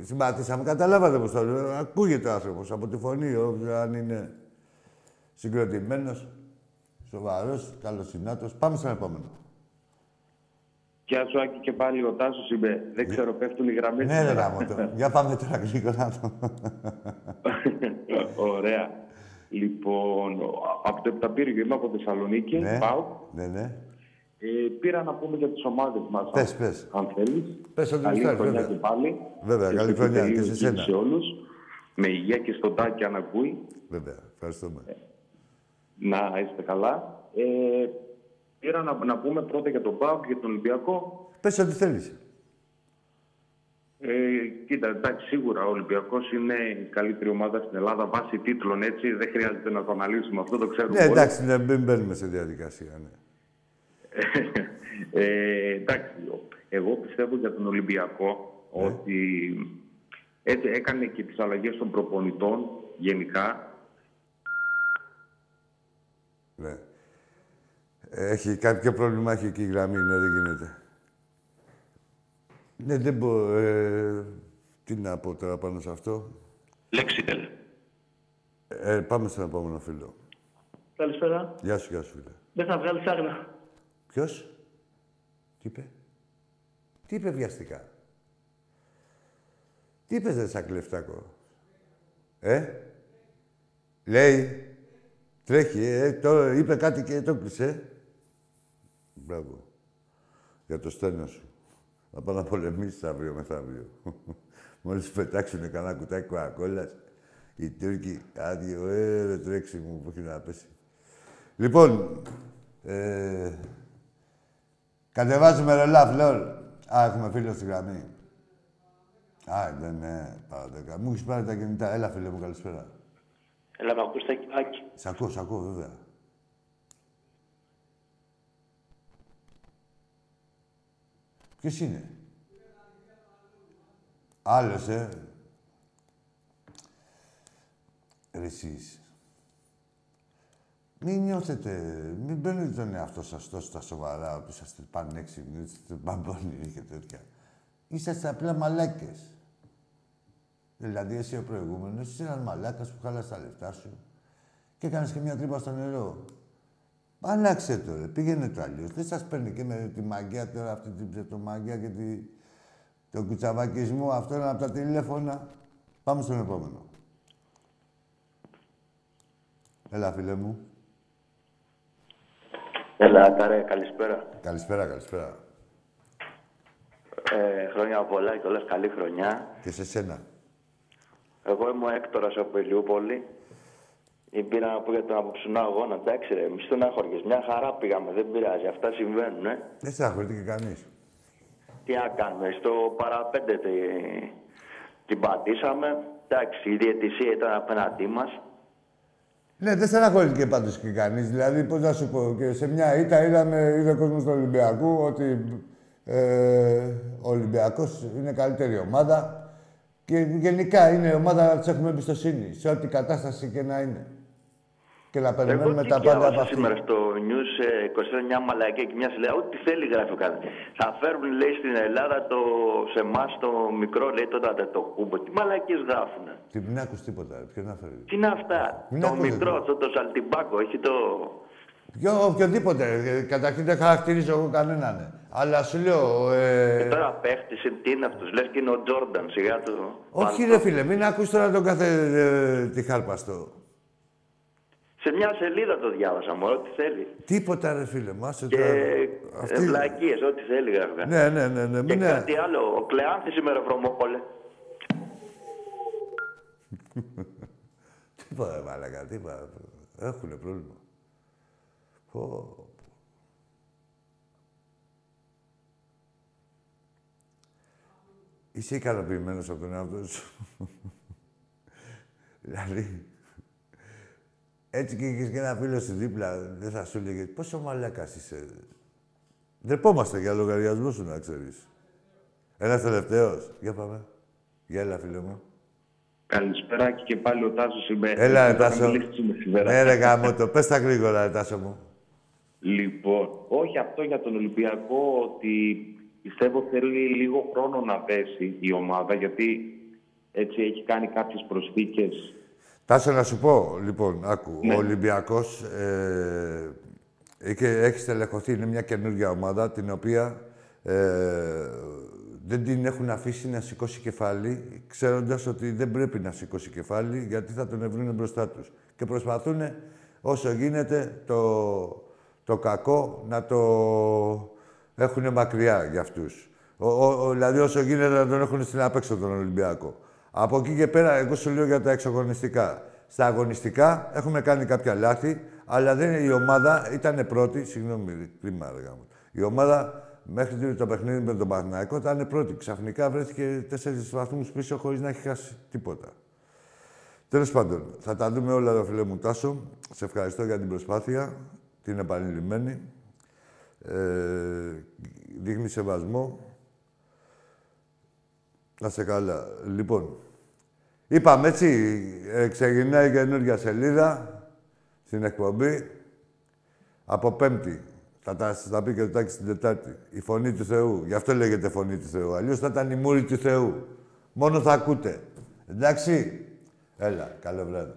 Συμπατήσαμε, καταλάβατε πώς το λέω. Ακούγεται ο άνθρωπος από τη φωνή, όποιο αν είναι συγκροτημένος, σοβαρός, καλοσυνάτος. Πάμε στον επόμενο. Γεια σου, Άκη, και πάλι ο Τάσος είμαι. Δεν ξέρω, πέφτουν οι γραμμές. Ναι, ρε σήμερα. γάμο το. Για πάμε τώρα γρήγορα. Ωραία. Λοιπόν, από το Επταπύργιο είμαι από Θεσσαλονίκη. ναι, Πάω. ναι, ναι. Ε, πήρα να πούμε για τις ομάδες μας. Πες, αν- πες. Αν θέλεις. Πες ό,τι Καλή γουστάρεις, χρονιά βέβαια. και πάλι. Βέβαια, καλή στο χρονιά Κυπριακό και σε σένα. Σε όλους. Με υγεία και στον Τάκη αν ακούει. Βέβαια, ευχαριστούμε. Να είστε καλά. Ε, πήρα να, να πούμε πρώτα για τον ΠΑΟΚ, για τον Ολυμπιακό. Πες ό,τι θέλεις. Ε, κοίτα, εντάξει, σίγουρα ο Ολυμπιακός είναι η καλύτερη ομάδα στην Ελλάδα βάσει τίτλων έτσι. Δεν χρειάζεται να το αναλύσουμε αυτό, το ξέρουμε. Ναι, όλοι. εντάξει, ναι, μην μπαίνουμε σε διαδικασία. Ναι. Ε, εντάξει, εγώ πιστεύω για τον Ολυμπιακό Ναι. ότι έτσι έκανε και τις αλλαγές των προπονητών γενικά. ναι. Έχει κάποιο πρόβλημα, έχει εκεί η γραμμή, ναι, δεν γίνεται. Ναι, δεν μπορώ. Ε, τι να πω τώρα πάνω σε αυτό. Λέξιτελ. Ε, πάμε στον επόμενο φίλο. Καλησπέρα. Γεια σου, γεια σου, φίλε. Δεν θα βγάλεις άγνα. Ποιος; Τι είπε; Τι είπε βιαστικά; Τι είπες, ρε σακλεφτάκο; Ε; Λέει. Τρέχει, ε, το, είπε κάτι και το κλείσε. Μπράβο. Για το στένο σου. Θα πάω να πολεμήσεις αύριο μεθαύριο. Μόλις πετάξουνε κανένα κουτάκι κοκακόλας, οι Τούρκοι, άδειο, ε, ρε τρέξιμο που έχει να πέσει. Λοιπόν, ε, κατεβάζουμε ρολά, φλόρ. Α, έχουμε φίλο στη γραμμή. Α, δεν είναι παραδέκα. Μου έχεις πάρει τα κινητά. Έλα, φίλε μου, καλησπέρα. Έλα, με ακούς, Άκη. Σ' ακούω, σ' ακούω, βέβαια. Ποιος είναι; Άλλος, ε. Ρε εσείς. Μην νιώθετε, μην παίρνετε τον εαυτό σας τόσο στα σοβαρά, ότι είσαστε πανέξυπνοι, είστε μπαμπώνοι και τέτοια. Είσαστε απλά μαλάκες. Δηλαδή, εσύ ο προηγούμενος, είσαι ένας μαλάκας που χάλασε τα λεφτά σου και έκανες και μια τρύπα στο νερό. Αλλάξε το, ρε. Πήγαινε το αλλιώς. Δεν σας παίρνει και με τη μαγιά τώρα, αυτή την ψευτομαγιά και τη... τον κουτσαβακισμό αυτόν από τα τηλέφωνα. Πάμε στον επόμενο. Έλα, φίλε μου. Έλα, Καρέ, καλησπέρα. Καλησπέρα, καλησπέρα. Ε, χρόνια πολλά και όλες καλή χρονιά. Και σε σένα. Εγώ είμαι ο Έκτορας από Ηλιούπολη. Πήρα να πω για τον απόψινό αγώνα. Εντάξει, ρε, μη στενάχωριες. Μια χαρά πήγαμε, δεν πειράζει. Αυτά συμβαίνουν, ε. Δεν σε αγχωρείται και κανείς. Τι να κάνουμε, στο παραπέντε τη, την πατήσαμε. Εντάξει, η διαιτησία ήταν απέναντί μας. Ναι, δεν στεναχωρήθηκε πάντως και κανείς. Δηλαδή, πώς να σου πω, και σε μια ήττα είδαμε, είδε ο κόσμος του Ολυμπιακού ότι Ε, ο Ολυμπιακός είναι καλύτερη ομάδα. Και γενικά είναι η ομάδα να της έχουμε εμπιστοσύνη σε ό,τι κατάσταση και να είναι. Και να περιμένουμε Εγώ τα τι πάντα από διάβασα αυτή. σήμερα στο news ε, 24 μια μαλακία και μια λέει ό,τι θέλει γράφει ο κάθε. Θα φέρουν λέει στην Ελλάδα το, σε εμάς το μικρό λέει το τατετοκούμπο. Τι μαλακίες γράφουν. Τι μην άκους τίποτα, ρε. Ποιος να φέρει; Τι είναι αυτά; Μην το ακούγεται. μικρό, το, το σαλτιμπάκο, έχει το... Ποιο, οποιοδήποτε. ε, Καταρχήν δεν χαρακτηρίζω εγώ κανέναν. ε. Αλλά σου λέω. Ε, Και τώρα παίχτης, τι είναι αυτός, λες και είναι ο Τζόρνταν, σιγά το... όχι ρε φίλε, μην ακούς τώρα τον κάθε ε, τι χάρπαστο. Σε μια σελίδα το διάβασα μόνο, ό,τι θέλει. Τίποτα ρε φίλε, μάσε Και τώρα. Αυτή... βλακίες, ό,τι θέλει γράφει. Ναι, ναι, ναι, ναι. Και Μην κάτι άλλο, ο Κλεάνθης σήμερα βρωμόπολε. Τίποτα, ρε μαλακά, τίποτα. Έχουνε πρόβλημα. Πω, πω. Είσαι ικανοποιημένος από τον εαυτό σου. δηλαδή, έτσι και είχες και ένα φίλο σου δίπλα, δεν θα σου έλεγε πόσο μαλάκας είσαι. Ντρεπόμαστε για λογαριασμό σου, να ξέρεις. Ένας τελευταίος. Για πάμε. Για έλα, φίλε μου. Καλησπέρα και, και πάλι ο Τάσος είμαι. Έλα, ρε, Θα Τάσο. μιλήσουμε σήμερα. Ναι, ρε γάμο το. Πες τα γρήγορα, ρε, Τάσο μου. Λοιπόν, όχι αυτό για τον Ολυμπιακό, ότι πιστεύω θέλει λίγο χρόνο να πέσει η ομάδα, γιατί έτσι έχει κάνει κάποιες προσθήκες. Τάσο, να σου πω, λοιπόν, άκου. Ναι. Ο Ολυμπιακός ε, έχει, έχει στελεχωθεί, είναι μια καινούργια ομάδα, την οποία ε, δεν την έχουν αφήσει να σηκώσει κεφάλι, ξέροντας ότι δεν πρέπει να σηκώσει κεφάλι, γιατί θα τον ευρύνουν μπροστά τους. Και προσπαθούν όσο γίνεται το, το κακό να το έχουν μακριά για αυτούς. Ο, ο, ο- δηλαδή όσο γίνεται να τον έχουν στην απέξω τον Ολυμπιακό. Από εκεί και πέρα, εγώ σου λέω για τα εξαγωνιστικά. Στα αγωνιστικά έχουμε κάνει κάποια λάθη, αλλά δεν, η ομάδα ήταν πρώτη. Συγγνώμη, κρίμα, ρε γάμος. Η ομάδα μέχρι το παιχνίδι με τον Παναθηναϊκό ήταν πρώτη. Ξαφνικά βρέθηκε τέσσερις βαθμούς πίσω χωρίς να έχει χάσει τίποτα. Τέλος πάντων, θα τα δούμε όλα, ρε φίλε μου Τάσο. Σε ευχαριστώ για την προσπάθεια, την επανειλημμένη. Ε, δείχνει σεβασμό. Να σε καλά. Λοιπόν, είπαμε έτσι, ε, ξεκινάει η καινούργια σελίδα στην εκπομπή. Από Πέμπτη. Θα τα, θα τα πει και το Τάκης την Τετάρτη. Η φωνή του Θεού. Γι' αυτό λέγεται φωνή του Θεού. Αλλιώς θα ήταν η μούρη του Θεού. Μόνο θα ακούτε. Εντάξει. Έλα. Καλό βράδυ.